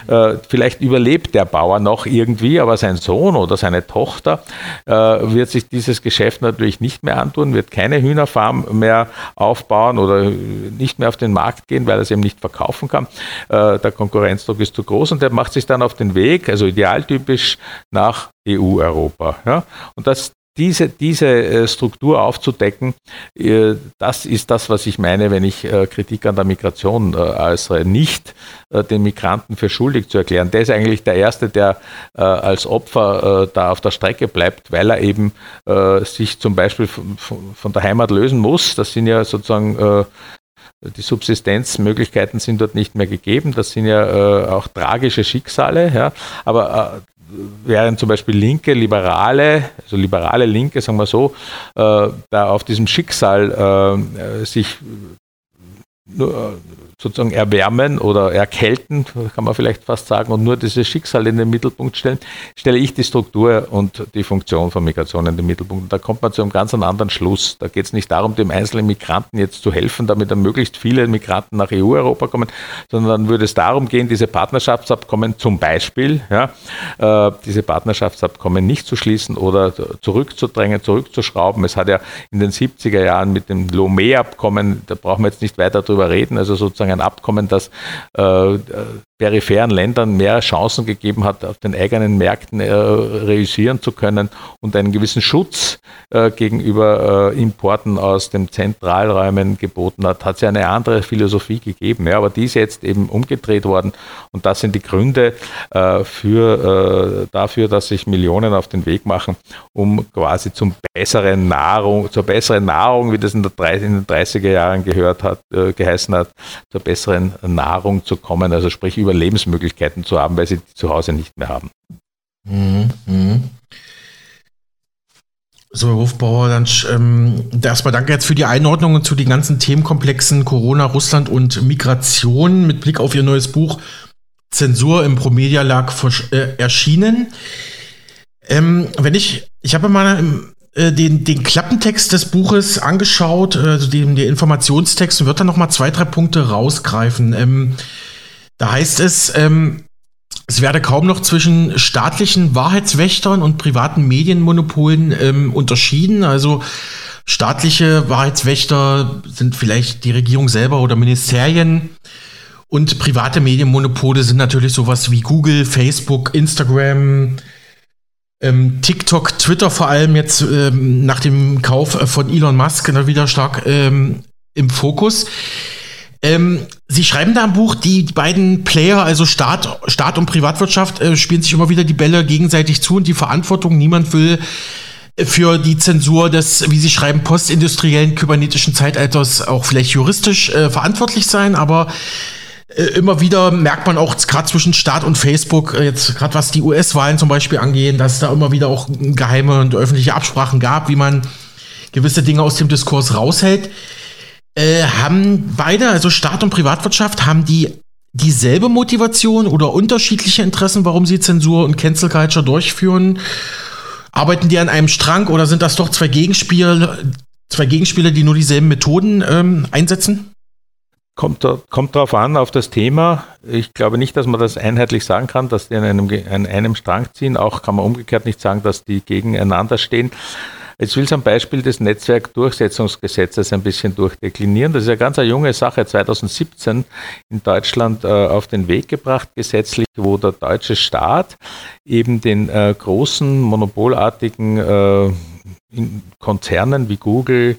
C: Äh, vielleicht überlebt der Bauer noch irgendwie, aber sein Sohn oder seine Tochter äh, wird sich dieses Geschäft natürlich nicht mehr antun, wird keine Hühnerfarm mehr aufbauen oder nicht mehr auf den Markt gehen, weil er es eben nicht verkaufen kann. Äh, der Konkurrenzdruck ist zu groß und der macht sich dann auf den Weg, also idealtypisch nach EU-Europa. Ja? Und das, diese, diese äh, Struktur aufzudecken, äh, das ist das, was ich meine, wenn ich äh, Kritik an der Migration äußere. Nicht den Migranten für schuldig zu erklären. Der ist eigentlich der Erste, der als Opfer da auf der Strecke bleibt, weil er eben sich zum Beispiel von der Heimat lösen muss. Das sind ja sozusagen die Subsistenzmöglichkeiten sind dort nicht mehr gegeben. Das sind ja äh, auch tragische Schicksale. Ja. Aber äh, während zum Beispiel Linke, Liberale, also liberale Linke, sagen wir so, äh, da auf diesem Schicksal äh, sich nur, sozusagen erwärmen oder erkälten, kann man vielleicht fast sagen, und nur dieses Schicksal in den Mittelpunkt stellen, stelle ich die Struktur und die Funktion von Migration in den Mittelpunkt. Und da kommt man zu einem ganz anderen Schluss. Da geht es nicht darum, dem einzelnen Migranten jetzt zu helfen, damit dann möglichst viele Migranten nach EU-Europa kommen, sondern würde es darum gehen, diese Partnerschaftsabkommen zum Beispiel, ja, äh, diese Partnerschaftsabkommen nicht zu schließen oder zurückzudrängen, zurückzuschrauben. Es hat ja in den 70er Jahren mit dem Lomé-Abkommen, da brauchen wir jetzt nicht weiter drüber reden, also sozusagen ein Abkommen, das äh, peripheren Ländern mehr Chancen gegeben hat, auf den eigenen Märkten äh, reüssieren zu können und einen gewissen Schutz äh, gegenüber äh, Importen aus den Zentralräumen geboten hat, hat es ja eine andere Philosophie gegeben. Ja, aber die ist jetzt eben umgedreht worden und das sind die Gründe äh, für, äh, dafür, dass sich Millionen auf den Weg machen, um quasi zum besseren Nahrung, zur besseren Nahrung, wie das in, der, in den 30er Jahren gehört hat, äh, geheißen hat, zur besseren Nahrung zu kommen, also sprich über Überlebensmöglichkeiten zu haben, weil sie zu Hause nicht mehr haben. Mhm. mhm.
B: So, Herr Hofbauer, dann ähm, erstmal danke jetzt für die Einordnungen zu den ganzen Themenkomplexen Corona, Russland und Migration mit Blick auf Ihr neues Buch Zensur im Promedia lag äh, erschienen. Ähm, wenn ich, ich habe mal äh, den, den Klappentext des Buches angeschaut, also den, den Informationstext, und wird dann nochmal zwei, drei Punkte rausgreifen. Ähm, da heißt es, ähm, es werde kaum noch zwischen staatlichen Wahrheitswächtern und privaten Medienmonopolen ähm, unterschieden. Also staatliche Wahrheitswächter sind vielleicht die Regierung selber oder Ministerien. Und private Medienmonopole sind natürlich sowas wie Google, Facebook, Instagram, ähm, TikTok, Twitter vor allem jetzt ähm, nach dem Kauf von Elon Musk wieder stark ähm, im Fokus. Ähm, Sie schreiben da im Buch, die, die beiden Player, also Staat, Staat und Privatwirtschaft, äh, spielen sich immer wieder die Bälle gegenseitig zu und die Verantwortung. Niemand will äh, für die Zensur des, wie Sie schreiben, postindustriellen kybernetischen Zeitalters auch vielleicht juristisch äh, verantwortlich sein, aber äh, immer wieder merkt man auch gerade zwischen Staat und Facebook, äh, jetzt gerade was die US-Wahlen zum Beispiel angehen, dass da immer wieder auch geheime und öffentliche Absprachen gab, wie man gewisse Dinge aus dem Diskurs raushält. Äh, haben beide, also Staat und Privatwirtschaft, haben die dieselbe Motivation oder unterschiedliche Interessen, warum sie Zensur und Cancel Culture durchführen? Arbeiten die an einem Strang oder sind das doch zwei Gegenspieler, zwei Gegenspieler, die nur dieselben Methoden ähm, einsetzen?
C: Kommt, kommt darauf an, auf das Thema. Ich glaube nicht, dass man das einheitlich sagen kann, dass die an einem, an einem Strang ziehen. Auch kann man umgekehrt nicht sagen, dass die gegeneinander stehen. Jetzt will ich am Beispiel des Netzwerkdurchsetzungsgesetzes ein bisschen durchdeklinieren. Das ist eine ganz eine junge Sache, 2017 in Deutschland äh, auf den Weg gebracht, gesetzlich, wo der deutsche Staat eben den äh, großen monopolartigen äh, in Konzernen wie Google,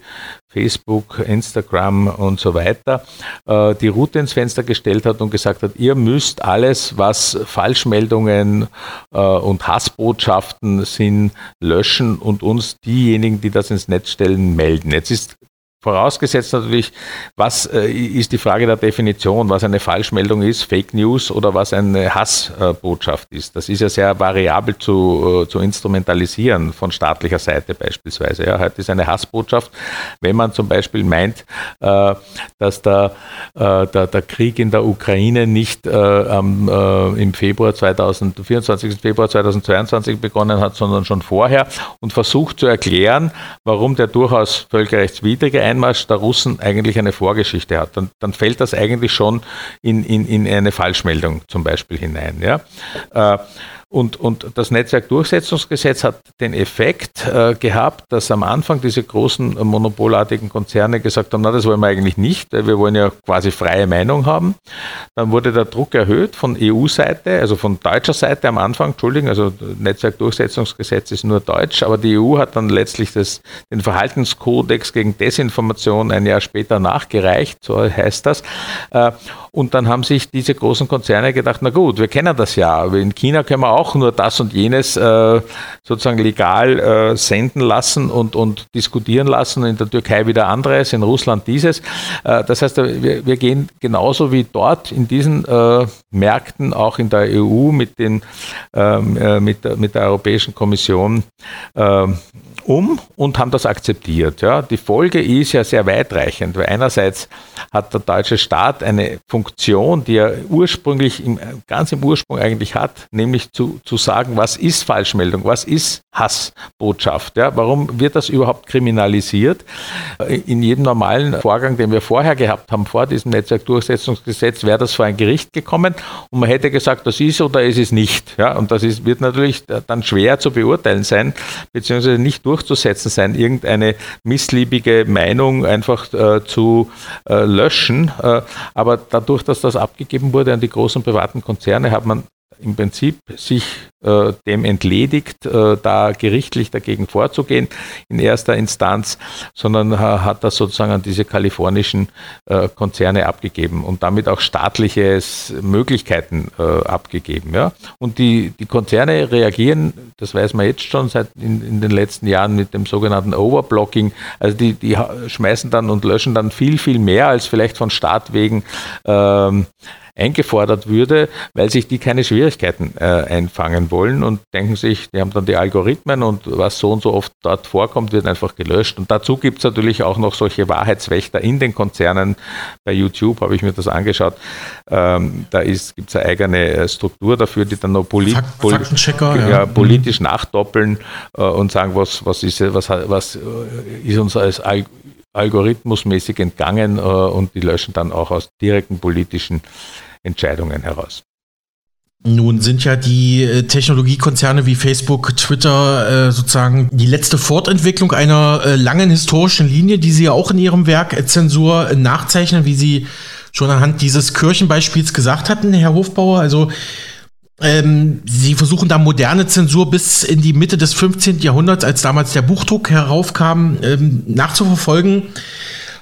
C: Facebook, Instagram und so weiter äh, die Route ins Fenster gestellt hat und gesagt hat, ihr müsst alles, was Falschmeldungen äh, und Hassbotschaften sind, löschen und uns diejenigen, die das ins Netz stellen, melden. Jetzt ist Vorausgesetzt natürlich, was äh, ist die Frage der Definition, was eine Falschmeldung ist, Fake News oder was eine Hassbotschaft äh, ist. Das ist ja sehr variabel zu, äh, zu instrumentalisieren von staatlicher Seite beispielsweise. Ja, heute ist eine Hassbotschaft, wenn man zum Beispiel meint, äh, dass der, äh, der, der, Krieg in der Ukraine nicht äh, am, im Februar 2024, Februar 2022 begonnen hat, sondern schon vorher und versucht zu erklären, warum der durchaus völkerrechtswidrige Einmarsch der Russen eigentlich eine Vorgeschichte hat, dann, dann fällt das eigentlich schon in, in, in eine Falschmeldung zum Beispiel hinein. Ja? Äh, und, und das Netzwerkdurchsetzungsgesetz hat den Effekt äh, gehabt, dass am Anfang diese großen äh, monopolartigen Konzerne gesagt haben, na, das wollen wir eigentlich nicht, wir wollen ja quasi freie Meinung haben. Dann wurde der Druck erhöht von EU-Seite, also von deutscher Seite am Anfang, Entschuldigung, also Netzwerkdurchsetzungsgesetz ist nur deutsch, aber die EU hat dann letztlich das, den Verhaltenskodex gegen Desinformation ein Jahr später nachgereicht, so heißt das. Äh, und dann haben sich diese großen Konzerne gedacht, na gut, wir kennen das ja, in China können wir auch auch nur das und jenes äh, sozusagen legal äh, senden lassen und, und diskutieren lassen, in der Türkei wieder anderes, in Russland dieses. Äh, das heißt, wir, wir gehen genauso wie dort in diesen äh, Märkten, auch in der EU mit, den, ähm, äh, mit, der, mit der Europäischen Kommission ähm, um und haben das akzeptiert. Ja. Die Folge ist ja sehr weitreichend, weil einerseits hat der deutsche Staat eine Funktion, die er ursprünglich, im, ganz im Ursprung eigentlich hat, nämlich zu zu, sagen, was ist Falschmeldung, was ist Hassbotschaft, ja, warum wird das überhaupt kriminalisiert? In jedem normalen Vorgang, den wir vorher gehabt haben, vor diesem Netzwerkdurchsetzungsgesetz, wäre das vor ein Gericht gekommen und man hätte gesagt, das ist oder ist es nicht. Ja, und das ist, wird natürlich dann schwer zu beurteilen sein, beziehungsweise nicht durchzusetzen sein, irgendeine missliebige Meinung einfach äh, zu äh, löschen. Äh, aber dadurch, dass das abgegeben wurde an die großen privaten Konzerne, hat man im Prinzip sich äh, dem entledigt, äh, da gerichtlich dagegen vorzugehen in erster Instanz, sondern äh, hat das sozusagen an diese kalifornischen äh, Konzerne abgegeben und damit auch staatliche Möglichkeiten äh, abgegeben. Ja? Und die, die Konzerne reagieren, das weiß man jetzt schon seit in, in den letzten Jahren mit dem sogenannten Overblocking, also die, die schmeißen dann und löschen dann viel, viel mehr als vielleicht von Staat wegen ähm, eingefordert würde, weil sich die keine Schwierigkeiten äh, einfangen wollen und denken sich, die haben dann die Algorithmen und was so und so oft dort vorkommt, wird einfach gelöscht. Und dazu gibt es natürlich auch noch solche Wahrheitswächter in den Konzernen. Bei YouTube habe ich mir das angeschaut. Ähm, da gibt es eine eigene äh, Struktur dafür, die dann noch polit
B: Fak
C: ja. Ja, politisch nachdoppeln äh, und sagen, was, was, ist, was, was äh, ist uns als Al algorithmusmäßig entgangen äh, und die löschen dann auch aus direkten politischen Entscheidungen heraus.
B: Nun sind ja die äh, Technologiekonzerne wie Facebook, Twitter äh, sozusagen die letzte Fortentwicklung einer äh, langen historischen Linie, die Sie ja auch in Ihrem Werk äh, Zensur äh, nachzeichnen, wie Sie schon anhand dieses Kirchenbeispiels gesagt hatten, Herr Hofbauer. Also ähm, Sie versuchen da moderne Zensur bis in die Mitte des 15. Jahrhunderts, als damals der Buchdruck heraufkam, ähm, nachzuverfolgen.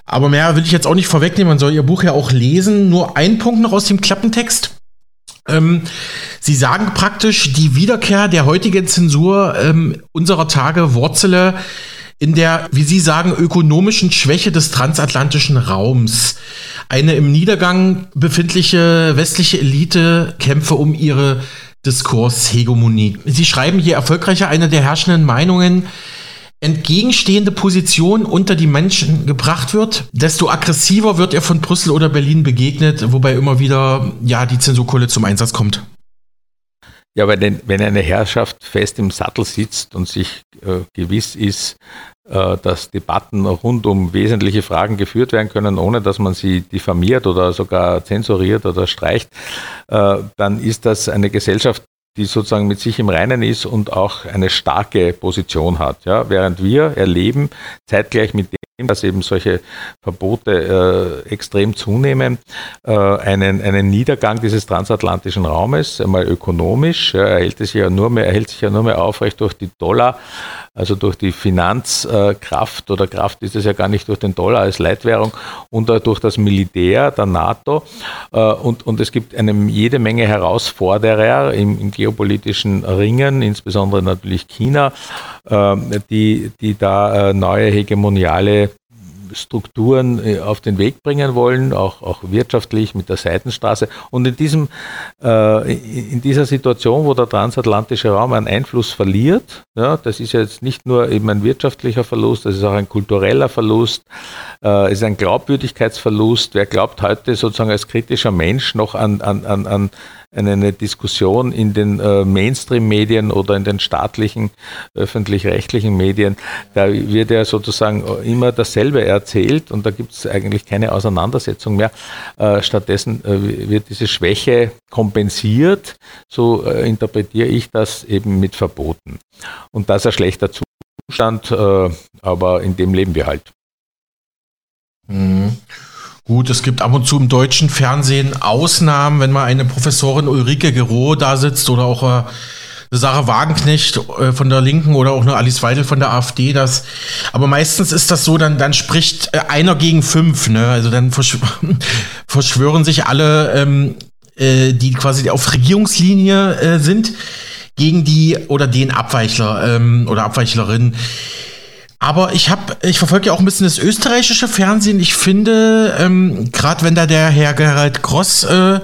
B: Aber mehr will ich jetzt auch nicht vorwegnehmen. Man soll Ihr Buch ja auch lesen. Nur ein Punkt noch aus dem Klappentext. Ähm, Sie sagen praktisch, die Wiederkehr der heutigen Zensur ähm, unserer Tage wurzele in der, wie Sie sagen, ökonomischen Schwäche des transatlantischen Raums. Eine im Niedergang befindliche westliche Elite kämpfe um ihre Diskurshegemonie. Sie schreiben hier erfolgreicher eine der herrschenden Meinungen, entgegenstehende Position unter die Menschen gebracht wird, desto aggressiver wird er von Brüssel oder Berlin begegnet, wobei immer wieder ja die Zensurkohle zum Einsatz kommt.
C: Ja, weil wenn eine Herrschaft fest im Sattel sitzt und sich äh, gewiss ist, äh, dass Debatten rund um wesentliche Fragen geführt werden können, ohne dass man sie diffamiert oder sogar zensuriert oder streicht, äh, dann ist das eine Gesellschaft, die sozusagen mit sich im Reinen ist und auch eine starke Position hat. Ja? Während wir erleben, zeitgleich mit dem, dass eben solche Verbote äh, extrem zunehmen, äh, einen, einen Niedergang dieses transatlantischen Raumes, einmal ökonomisch, ja, er, hält sich ja nur mehr, er hält sich ja nur mehr aufrecht durch die Dollar also durch die Finanzkraft oder Kraft ist es ja gar nicht durch den Dollar als Leitwährung und durch das Militär der NATO. Äh, und, und es gibt eine jede Menge Herausforderer im, im geopolitischen Ringen, insbesondere natürlich China, äh, die, die da äh, neue hegemoniale Strukturen äh, auf den Weg bringen wollen, auch, auch wirtschaftlich mit der Seitenstraße. Und in, diesem, äh, in dieser Situation, wo der transatlantische Raum einen Einfluss verliert, ja, das ist jetzt nicht nur eben ein wirtschaftlicher Verlust, das ist auch ein kultureller Verlust, äh, ist ein Glaubwürdigkeitsverlust. Wer glaubt heute sozusagen als kritischer Mensch noch an, an, an, an eine Diskussion in den äh, Mainstream-Medien oder in den staatlichen, öffentlich-rechtlichen Medien, da wird ja sozusagen immer dasselbe erzählt und da gibt es eigentlich keine Auseinandersetzung mehr. Äh, stattdessen äh, wird diese Schwäche kompensiert, so äh, interpretiere ich das eben mit Verboten. Und das ist ein schlechter Zustand, äh, aber in dem leben wir halt.
B: Mhm. Gut, es gibt ab und zu im deutschen Fernsehen Ausnahmen, wenn mal eine Professorin Ulrike Gero da sitzt oder auch äh, Sarah Wagenknecht äh, von der Linken oder auch eine Alice Weidel von der AfD. Das, aber meistens ist das so, dann, dann spricht äh, einer gegen fünf. Ne? Also dann verschw <laughs> verschwören sich alle, ähm, äh, die quasi auf Regierungslinie äh, sind, gegen die oder den Abweichler ähm, oder Abweichlerin. Aber ich habe, ich verfolge ja auch ein bisschen das österreichische Fernsehen. Ich finde, ähm, gerade wenn da der Herr Gerald Gross äh,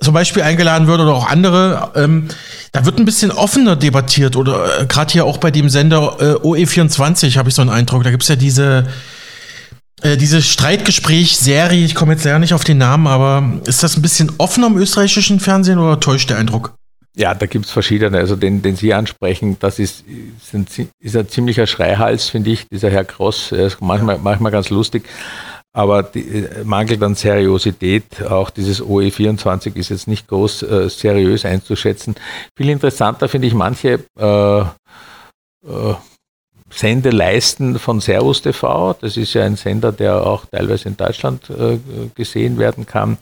B: zum Beispiel eingeladen wird oder auch andere, ähm, da wird ein bisschen offener debattiert oder äh, gerade hier auch bei dem Sender äh, OE24 habe ich so einen Eindruck. Da gibt's ja diese äh, diese Streitgespräch-Serie. Ich komme jetzt leider nicht auf den Namen, aber ist das ein bisschen offener im österreichischen Fernsehen oder täuscht der Eindruck?
C: Ja, da gibt es verschiedene. Also den, den Sie ansprechen, das ist, ist, ein, ist ein ziemlicher Schreihals, finde ich, dieser Herr Cross. Er ist manchmal, manchmal ganz lustig, aber die, äh, mangelt an Seriosität. Auch dieses OE24 ist jetzt nicht groß äh, seriös einzuschätzen. Viel interessanter finde ich manche äh, äh, Sendeleisten von Servus TV. Das ist ja ein Sender, der auch teilweise in Deutschland äh, gesehen werden kann,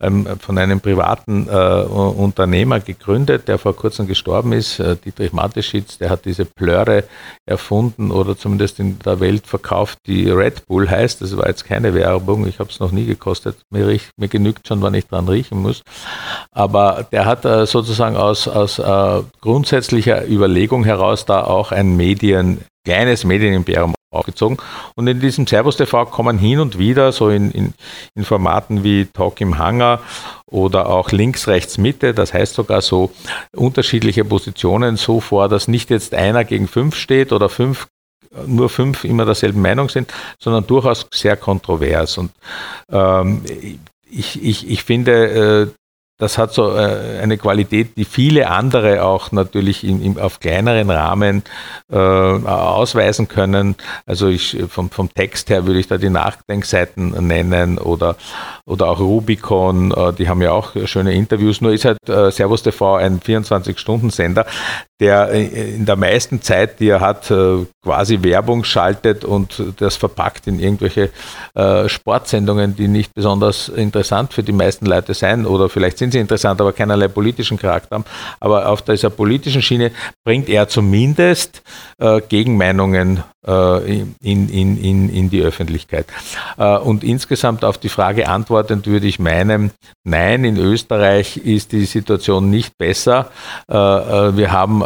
C: ähm, von einem privaten äh, Unternehmer gegründet, der vor kurzem gestorben ist, äh, Dietrich Mateschitz, der hat diese Plöre erfunden oder zumindest in der Welt verkauft, die Red Bull heißt. Das war jetzt keine Werbung, ich habe es noch nie gekostet. Mir, riech, mir, genügt schon, wann ich dran riechen muss. Aber der hat äh, sozusagen aus, aus äh, grundsätzlicher Überlegung heraus da auch ein Medien kleines Medienimperium aufgezogen. Und in diesem Servus TV kommen hin und wieder so in, in, in Formaten wie Talk im Hangar oder auch links, rechts, Mitte, das heißt sogar so unterschiedliche Positionen so vor, dass nicht jetzt einer gegen fünf steht oder fünf nur fünf immer derselben Meinung sind, sondern durchaus sehr kontrovers. Und ähm, ich, ich, ich finde, äh, das hat so äh, eine Qualität, die viele andere auch natürlich in, in, auf kleineren Rahmen äh, ausweisen können. Also ich, vom, vom Text her würde ich da die Nachdenkseiten nennen oder, oder auch Rubicon, äh, die haben ja auch schöne Interviews. Nur ist halt äh, Servus TV ein 24-Stunden-Sender, der in der meisten Zeit, die er hat, äh, quasi Werbung schaltet und das verpackt in irgendwelche Sportsendungen, die nicht besonders interessant für die meisten Leute sein oder vielleicht sind sie interessant, aber keinerlei politischen Charakter haben. Aber auf dieser politischen Schiene bringt er zumindest äh, Gegenmeinungen in, in, in, in die Öffentlichkeit. Äh, und insgesamt auf die Frage antwortend würde ich meinen, nein, in Österreich ist die Situation nicht besser. Äh, wir haben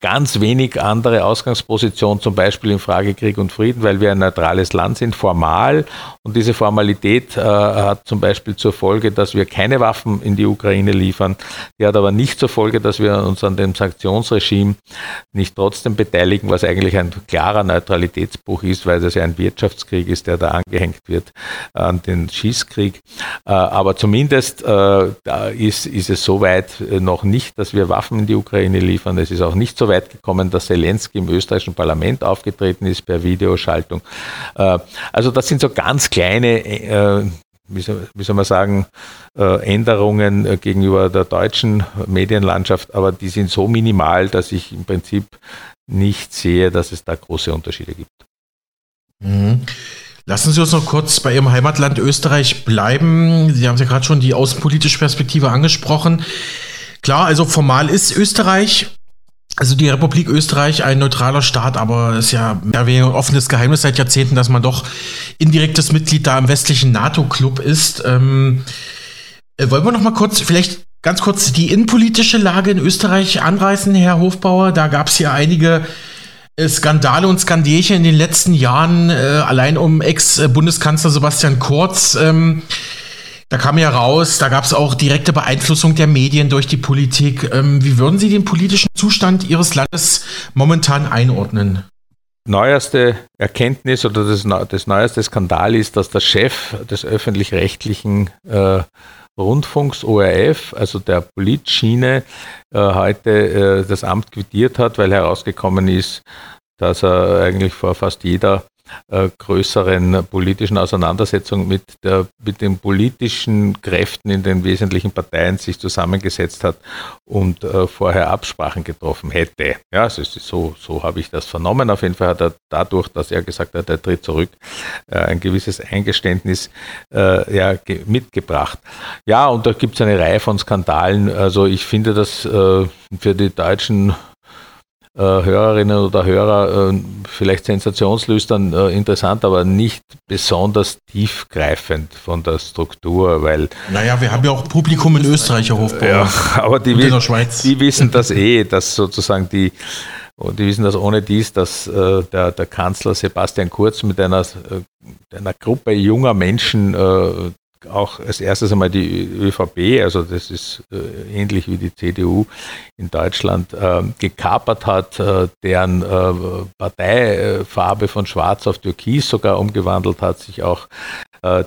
C: ganz wenig andere Ausgangsposition, zum Beispiel in Frage Krieg und Frieden, weil wir ein neutrales Land sind, formal. Und diese Formalität hat zum Beispiel zur Folge, dass wir keine Waffen in die Ukraine liefern. Die hat aber nicht zur Folge, dass wir uns an dem Sanktionsregime nicht trotzdem beteiligen, was eigentlich ein klarer klarer Neutralitätsbruch ist, weil das ja ein Wirtschaftskrieg ist, der da angehängt wird an den Schießkrieg. Äh, aber zumindest äh, ist, ist es so weit äh, noch nicht, dass wir Waffen in die Ukraine liefern. Es ist auch nicht so weit gekommen, dass Zelensky im österreichischen Parlament aufgetreten ist per Videoschaltung. Also das sind so ganz kleine wie soll, wie soll, man sagen, Änderungen gegenüber der deutschen Medienlandschaft, aber die sind so minimal, dass ich im Prinzip nicht sehe, dass es da große Unterschiede gibt.
B: Mhm. Lassen Sie uns noch kurz bei Ihrem Heimatland Österreich bleiben. Sie haben ja gerade schon die außenpolitische Perspektive angesprochen. Klar, also formal ist Österreich, also die Republik Österreich, ein neutraler Staat, aber es ist ja mehr ein offenes Geheimnis seit Jahrzehnten, dass man doch indirektes Mitglied da im westlichen NATO-Club ist. Ähm, äh, wollen wir noch mal kurz vielleicht ganz kurz die innenpolitische Lage in Österreich anreißen, Herr Hofbauer. Da gab es ja einige äh, Skandale und Skandälchen in den letzten Jahren, äh, allein um Ex-Bundeskanzler Sebastian Kurz. Ähm, da kam ja raus, da gab es auch direkte Beeinflussung der Medien durch die Politik. Ähm, wie würden Sie den politischen Zustand Ihres Landes momentan einordnen?
C: Neuerste Erkenntnis oder das, das neueste Skandal ist, dass der Chef des öffentlich-rechtlichen äh, Rundfunks ORF, also der Politschiene, äh, heute äh, das Amt quittiert hat, weil herausgekommen ist, dass er eigentlich vor fast jeder äh, größeren politischen Auseinandersetzung mit, der, mit den politischen Kräften in den wesentlichen Parteien sich zusammengesetzt hat und äh, vorher Absprachen getroffen hätte. Ja, also so, so habe ich das vernommen. Auf jeden Fall hat er dadurch, dass er gesagt hat, er tritt zurück, äh, ein gewisses Eingeständnis ja, mitgebracht. Ja, und da gibt es eine Reihe von Skandalen. Also ich finde das für die deutschen Hörerinnen oder Hörer äh, vielleicht sensationslüstern äh, interessant, aber nicht besonders tiefgreifend von der Struktur, weil.
B: Naja, wir haben ja auch Publikum in Österreich, Herr Hofbauer. Ja,
C: aber die, die wissen das eh, dass sozusagen die und die wissen das ohne dies, dass äh, der, der Kanzler Sebastian Kurz mit einer, äh, einer Gruppe junger Menschen äh, auch als erstes einmal die ÖVP, also das ist äh, ähnlich wie die CDU in Deutschland, äh, gekapert hat, äh, deren äh, Parteifarbe von Schwarz auf Türkis sogar umgewandelt hat, sich auch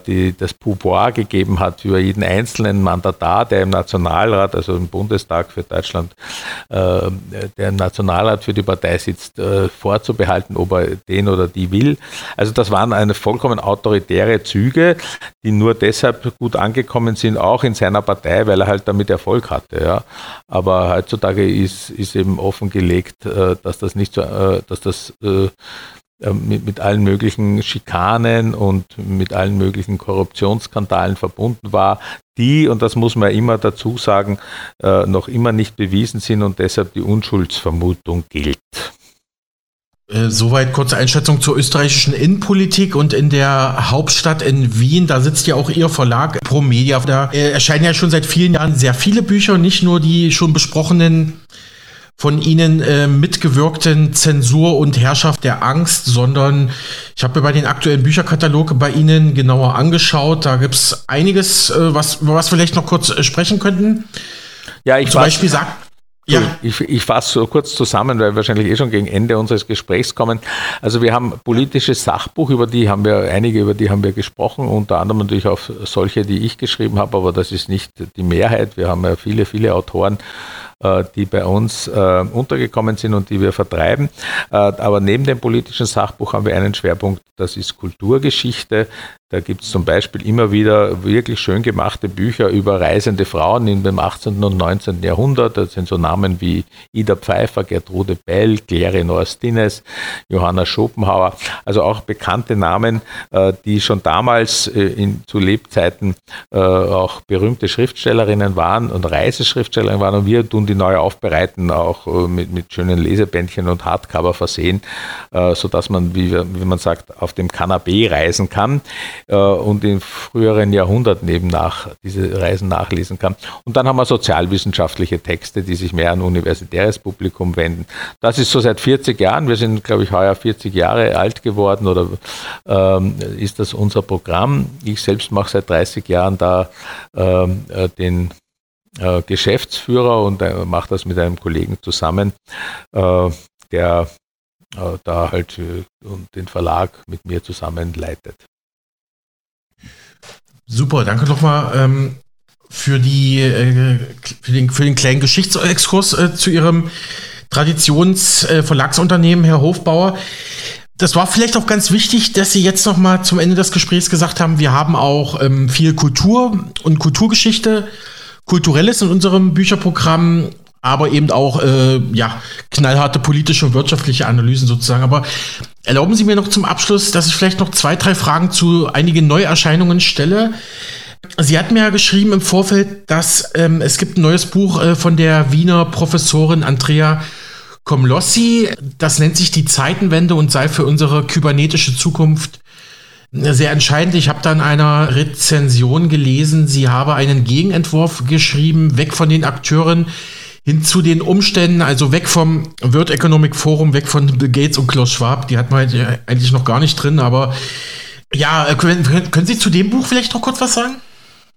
C: die das Pouvoir gegeben hat, über jeden einzelnen Mandatar, der im Nationalrat, also im Bundestag für Deutschland, äh, der im Nationalrat für die Partei sitzt, äh, vorzubehalten, ob er den oder die will. Also das waren eine vollkommen autoritäre Züge, die nur deshalb gut angekommen sind, auch in seiner Partei, weil er halt damit Erfolg hatte. Ja. Aber heutzutage ist, ist eben offengelegt, dass das nicht so, dass das mit, mit allen möglichen Schikanen und mit allen möglichen Korruptionsskandalen verbunden war, die, und das muss man immer dazu sagen, äh, noch immer nicht bewiesen sind und deshalb die Unschuldsvermutung gilt.
B: Äh, soweit kurze Einschätzung zur österreichischen Innenpolitik und in der Hauptstadt in Wien, da sitzt ja auch Ihr Verlag Promedia. Da äh, erscheinen ja schon seit vielen Jahren sehr viele Bücher, nicht nur die schon besprochenen von Ihnen äh, mitgewirkten Zensur und Herrschaft der Angst, sondern ich habe mir bei den aktuellen Bücherkatalog bei Ihnen genauer angeschaut. Da gibt es einiges, äh, was, über was vielleicht noch kurz äh, sprechen könnten.
C: Ja, ich Zum Beispiel sagt ja. Ich, ich fasse so kurz zusammen, weil wir wahrscheinlich eh schon gegen Ende unseres Gesprächs kommen. Also wir haben politisches Sachbuch, über die haben wir, einige über die haben wir gesprochen, unter anderem natürlich auch solche, die ich geschrieben habe, aber das ist nicht die Mehrheit. Wir haben ja viele, viele Autoren die bei uns äh, untergekommen sind und die wir vertreiben. Äh, aber neben dem politischen Sachbuch haben wir einen Schwerpunkt, das ist Kulturgeschichte. Da gibt es zum Beispiel immer wieder wirklich schön gemachte Bücher über reisende Frauen in dem 18. und 19. Jahrhundert. Das sind so Namen wie Ida Pfeiffer, Gertrude Bell, Claire Norstines, Johanna Schopenhauer. Also auch bekannte Namen, die schon damals in, zu Lebzeiten auch berühmte Schriftstellerinnen waren und Reiseschriftstellerinnen waren. Und wir tun die neu aufbereiten, auch äh, mit, mit schönen Lesebändchen und Hardcover versehen, äh, sodass man, wie, wie man sagt, auf dem Kanapee reisen kann äh, und in früheren Jahrhunderten eben nach, diese Reisen nachlesen kann. Und dann haben wir sozialwissenschaftliche Texte, die sich mehr an universitäres Publikum wenden. Das ist so seit 40 Jahren. Wir sind, glaube ich, heuer 40 Jahre alt geworden oder ähm, ist das unser Programm. Ich selbst mache seit 30 Jahren da ähm, den äh, Geschäftsführer und äh, macht das mit einem Kollegen zusammen, äh, der äh, da halt äh, den Verlag mit mir zusammen leitet.
B: Super, danke nochmal ähm, für, die, äh, für, den, für den kleinen Geschichtsexkurs zu Ihrem Traditionsverlagsunternehmen, Herr Hofbauer. Das war vielleicht auch ganz wichtig, dass Sie jetzt nochmal zum Ende des Gesprächs gesagt haben, wir haben auch ähm, viel Kultur und Kulturgeschichte Kulturelles in unserem Bücherprogramm, aber eben auch äh, ja, knallharte politische und wirtschaftliche Analysen sozusagen. Aber erlauben Sie mir noch zum Abschluss, dass ich vielleicht noch zwei, drei Fragen zu einigen Neuerscheinungen stelle. Sie hat mir ja geschrieben im Vorfeld, dass ähm, es gibt ein neues Buch äh, von der Wiener Professorin Andrea Komlossi. Das nennt sich die Zeitenwende und sei für unsere kybernetische Zukunft sehr entscheidend. Ich habe dann einer Rezension gelesen, sie habe einen Gegenentwurf geschrieben, weg von den Akteuren hin zu den Umständen, also weg vom World Economic Forum, weg von Bill Gates und Klaus Schwab. Die hat man eigentlich noch gar nicht drin, aber ja, können, können Sie zu dem Buch vielleicht noch kurz was sagen?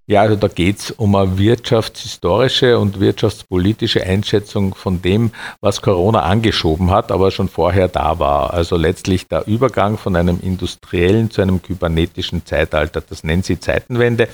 C: Ja, also da geht es um eine wirtschaftshistorische und wirtschaftspolitische Einschätzung von dem, was Corona angeschoben hat, aber schon vorher da war. Also letztlich der Übergang von einem industriellen zu einem kybernetischen Zeitalter. Das nennt sie Zeitenwende.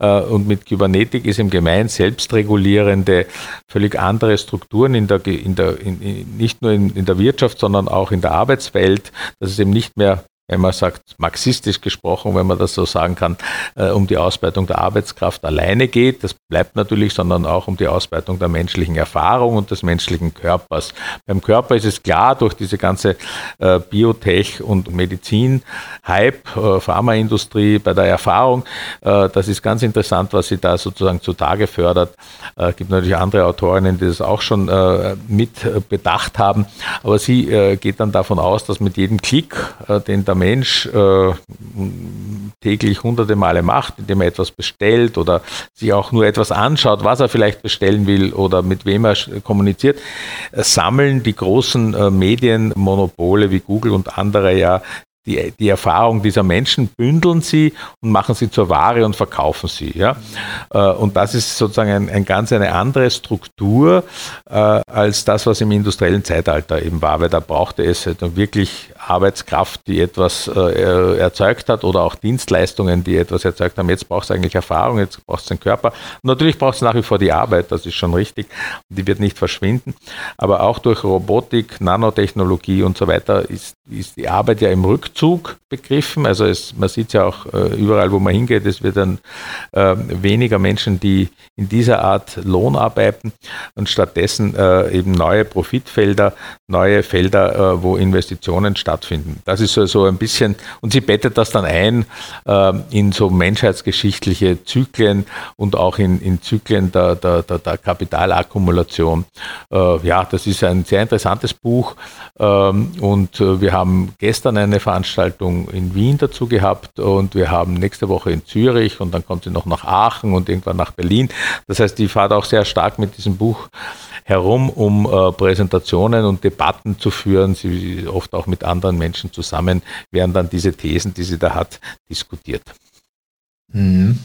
C: Äh, und mit Kybernetik ist im Gemein selbstregulierende, völlig andere Strukturen in der, in der, in, nicht nur in, in der Wirtschaft, sondern auch in der Arbeitswelt, dass es eben nicht mehr wenn man sagt, marxistisch gesprochen, wenn man das so sagen kann, äh, um die Ausbeutung der Arbeitskraft alleine geht. Das bleibt natürlich, sondern auch um die Ausbeutung der menschlichen Erfahrung und des menschlichen Körpers. Beim Körper ist es klar, durch diese ganze äh, Biotech- und Medizin-Hype, äh, Pharmaindustrie, bei der Erfahrung, äh, das ist ganz interessant, was sie da sozusagen zutage fördert. Es äh, gibt natürlich andere Autorinnen, die das auch schon äh, mit bedacht haben, aber sie geht dann davon aus, dass mit jedem Klick, den der Mensch äh, täglich hunderte Male macht, indem er etwas bestellt oder sich auch nur etwas anschaut, was er vielleicht bestellen will oder mit wem er kommuniziert, sammeln die großen äh, Medienmonopole wie Google und andere ja die, die Erfahrung dieser Menschen, bündeln sie und machen sie zur Ware und verkaufen sie. Ja? Äh, und das ist sozusagen ein, ein ganz eine andere Struktur äh, als das, was im industriellen Zeitalter eben war, weil da brauchte es halt wirklich Arbeitskraft, die etwas äh, erzeugt hat oder auch Dienstleistungen, die etwas erzeugt haben. Jetzt braucht es eigentlich Erfahrung, jetzt braucht es den Körper. natürlich braucht es nach wie vor die Arbeit, das ist schon richtig, die wird nicht verschwinden. Aber auch durch Robotik, Nanotechnologie und so weiter ist, ist die Arbeit ja im Rückzug begriffen. Also es, man sieht ja auch äh, überall, wo man hingeht, es wird dann äh, weniger Menschen, die in dieser Art Lohn arbeiten und stattdessen äh, eben neue Profitfelder, neue Felder, äh, wo Investitionen stattfinden. Das ist so, so ein bisschen, und sie bettet das dann ein äh, in so menschheitsgeschichtliche Zyklen und auch in, in Zyklen der, der, der, der Kapitalakkumulation. Ja, das ist ein sehr interessantes Buch ähm, und wir haben gestern eine Veranstaltung in Wien dazu gehabt und wir haben nächste Woche in Zürich und dann kommt sie noch nach Aachen und irgendwann nach Berlin. Das heißt, die fahrt auch sehr stark mit diesem Buch herum, um äh, Präsentationen und Debatten zu führen. Sie oft auch mit anderen Menschen zusammen, werden dann diese Thesen, die sie da hat, diskutiert.
B: Mhm.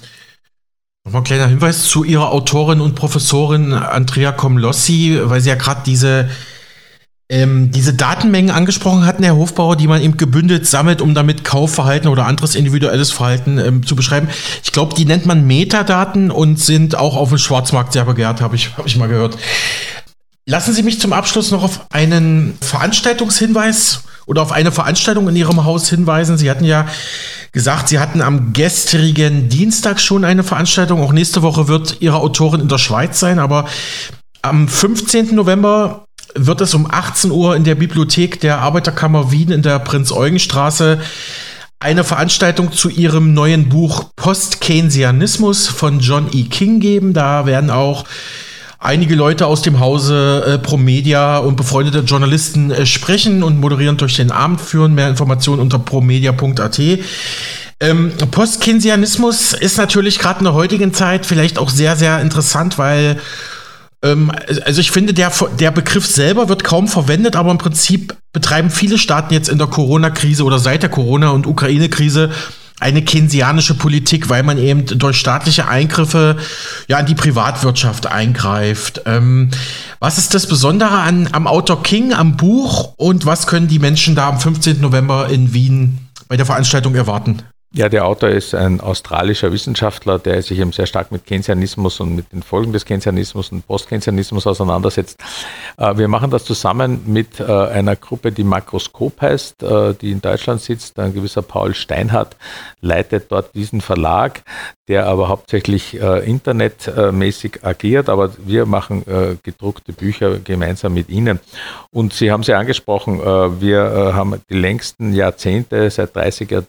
B: Nochmal ein kleiner Hinweis zu Ihrer Autorin und Professorin Andrea Komlossi, weil sie ja gerade diese ähm, diese Datenmengen angesprochen hatten, Herr Hofbauer, die man eben gebündelt sammelt, um damit Kaufverhalten oder anderes individuelles Verhalten ähm, zu beschreiben. Ich glaube, die nennt man Metadaten und sind auch auf dem Schwarzmarkt sehr begehrt, habe ich, hab ich mal gehört. Lassen Sie mich zum Abschluss noch auf einen Veranstaltungshinweis oder auf eine Veranstaltung in Ihrem Haus hinweisen. Sie hatten ja gesagt, Sie hatten am gestrigen Dienstag schon eine Veranstaltung. Auch nächste Woche wird Ihre Autorin in der Schweiz sein, aber am 15. November wird es um 18 Uhr in der Bibliothek der Arbeiterkammer Wien in der Prinz-Eugen-Straße eine Veranstaltung zu ihrem neuen Buch Post-Keynesianismus von John E. King geben. Da werden auch einige Leute aus dem Hause äh, Promedia und befreundete Journalisten äh, sprechen und moderieren durch den Abend führen. Mehr Informationen unter promedia.at. Ähm, Post-Keynesianismus ist natürlich gerade in der heutigen Zeit vielleicht auch sehr, sehr interessant, weil also ich finde, der, der Begriff selber wird kaum verwendet, aber im Prinzip betreiben viele Staaten jetzt in der Corona-Krise oder seit der Corona- und Ukraine-Krise eine keynesianische Politik, weil man eben durch staatliche Eingriffe ja in die Privatwirtschaft eingreift. Ähm, was ist das Besondere an, am Autor King, am Buch und was können die Menschen da am 15. November in Wien bei der Veranstaltung erwarten?
C: Ja, der Autor ist ein australischer Wissenschaftler, der sich eben sehr stark mit Keynesianismus und mit den Folgen des Keynesianismus und Postkeynesianismus auseinandersetzt. Äh, wir machen das zusammen mit äh, einer Gruppe, die Makroskop heißt, äh, die in Deutschland sitzt. Ein gewisser Paul Steinhardt leitet dort diesen Verlag, der aber hauptsächlich internetmäßig agiert, aber wir machen gedruckte Bücher gemeinsam mit Ihnen. Und Sie haben sie angesprochen, wir haben die längsten Jahrzehnte, seit 30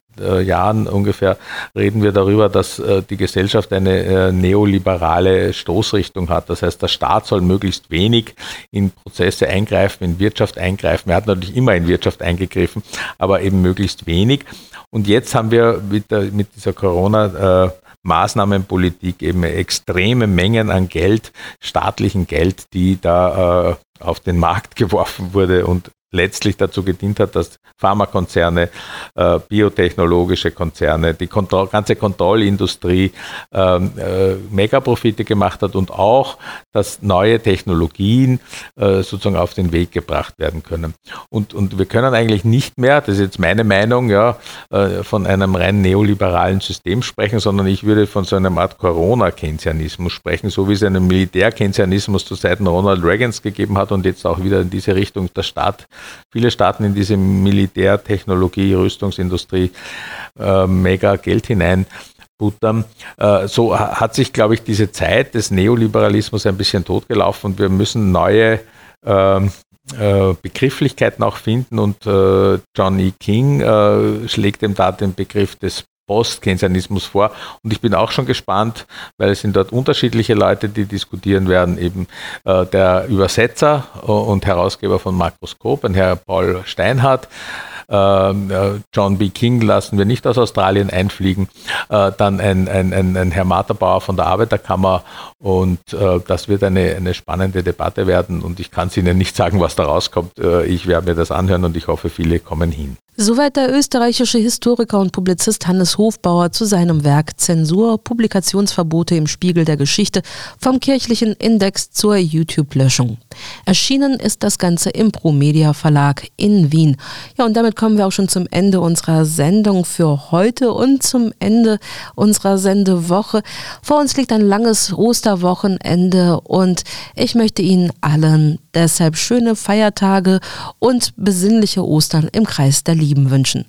C: Jahren ungefähr reden wir darüber, dass äh, die Gesellschaft eine äh, neoliberale Stoßrichtung hat. Das heißt, der Staat soll möglichst wenig in Prozesse eingreifen, in Wirtschaft eingreifen. Er hat natürlich immer in Wirtschaft eingegriffen, aber eben möglichst wenig. Und jetzt haben wir mit, der, mit dieser Corona- äh, Maßnahmenpolitik eben extreme Mengen an Geld, staatlichen Geld, die da äh, auf den Markt geworfen wurde und letztlich dazu gedient hat, dass Pharmakonzerne, äh, biotechnologische Konzerne, die Kontroll ganze Kontrollindustrie ähm, äh, Megaprofite gemacht hat und auch, dass neue Technologien äh, sozusagen auf den Weg gebracht werden können. Und, und wir können eigentlich nicht mehr, das ist jetzt meine Meinung, ja, äh, von einem rein neoliberalen System sprechen, sondern ich würde von so einer Art Corona-Keynesianismus sprechen, so wie es einen Militär-Keynesianismus zu Zeiten Ronald Reagans gegeben hat und jetzt auch wieder in diese Richtung der Staat viele Staaten in diese Militärtechnologie, Rüstungsindustrie äh, mega Geld hinein. Buttern. Äh, so hat sich, glaube ich, diese Zeit des Neoliberalismus ein bisschen totgelaufen und wir müssen neue ähm, äh, Begrifflichkeiten auch finden und äh, John E. King schlägt ihm da den Begriff des Post-Keynesianismus vor. Und ich bin auch schon gespannt, weil es sind dort unterschiedliche Leute, die diskutieren werden. Eben äh, der Übersetzer und Herausgeber von Makroskop, ein Herr Paul Steinhardt. Ähm, äh, John B. King lassen wir nicht aus Australien einfliegen. Äh, dann ein, ein, ein, ein Herr Materbauer von der Arbeiterkammer. Und äh, das wird eine, eine spannende Debatte werden. Und ich kann es Ihnen nicht sagen, was da rauskommt. ich werde mir das anhören und ich hoffe, viele kommen hin.
A: Soweit der österreichische Historiker und Publizist Hannes Hofbauer zu seinem Werk Zensur, Publikationsverbote im Spiegel der Geschichte vom kirchlichen Index zur YouTube-Löschung. Erschienen ist das Ganze im Promedia Verlag in Wien. Ja, und damit kommen wir auch schon zum Ende unserer Sendung für heute und zum Ende unserer Sendewoche. Vor uns liegt ein langes Osterwochenende und ich möchte Ihnen allen deshalb schöne Feiertage und besinnliche Ostern im Kreis der Lieben wünschen.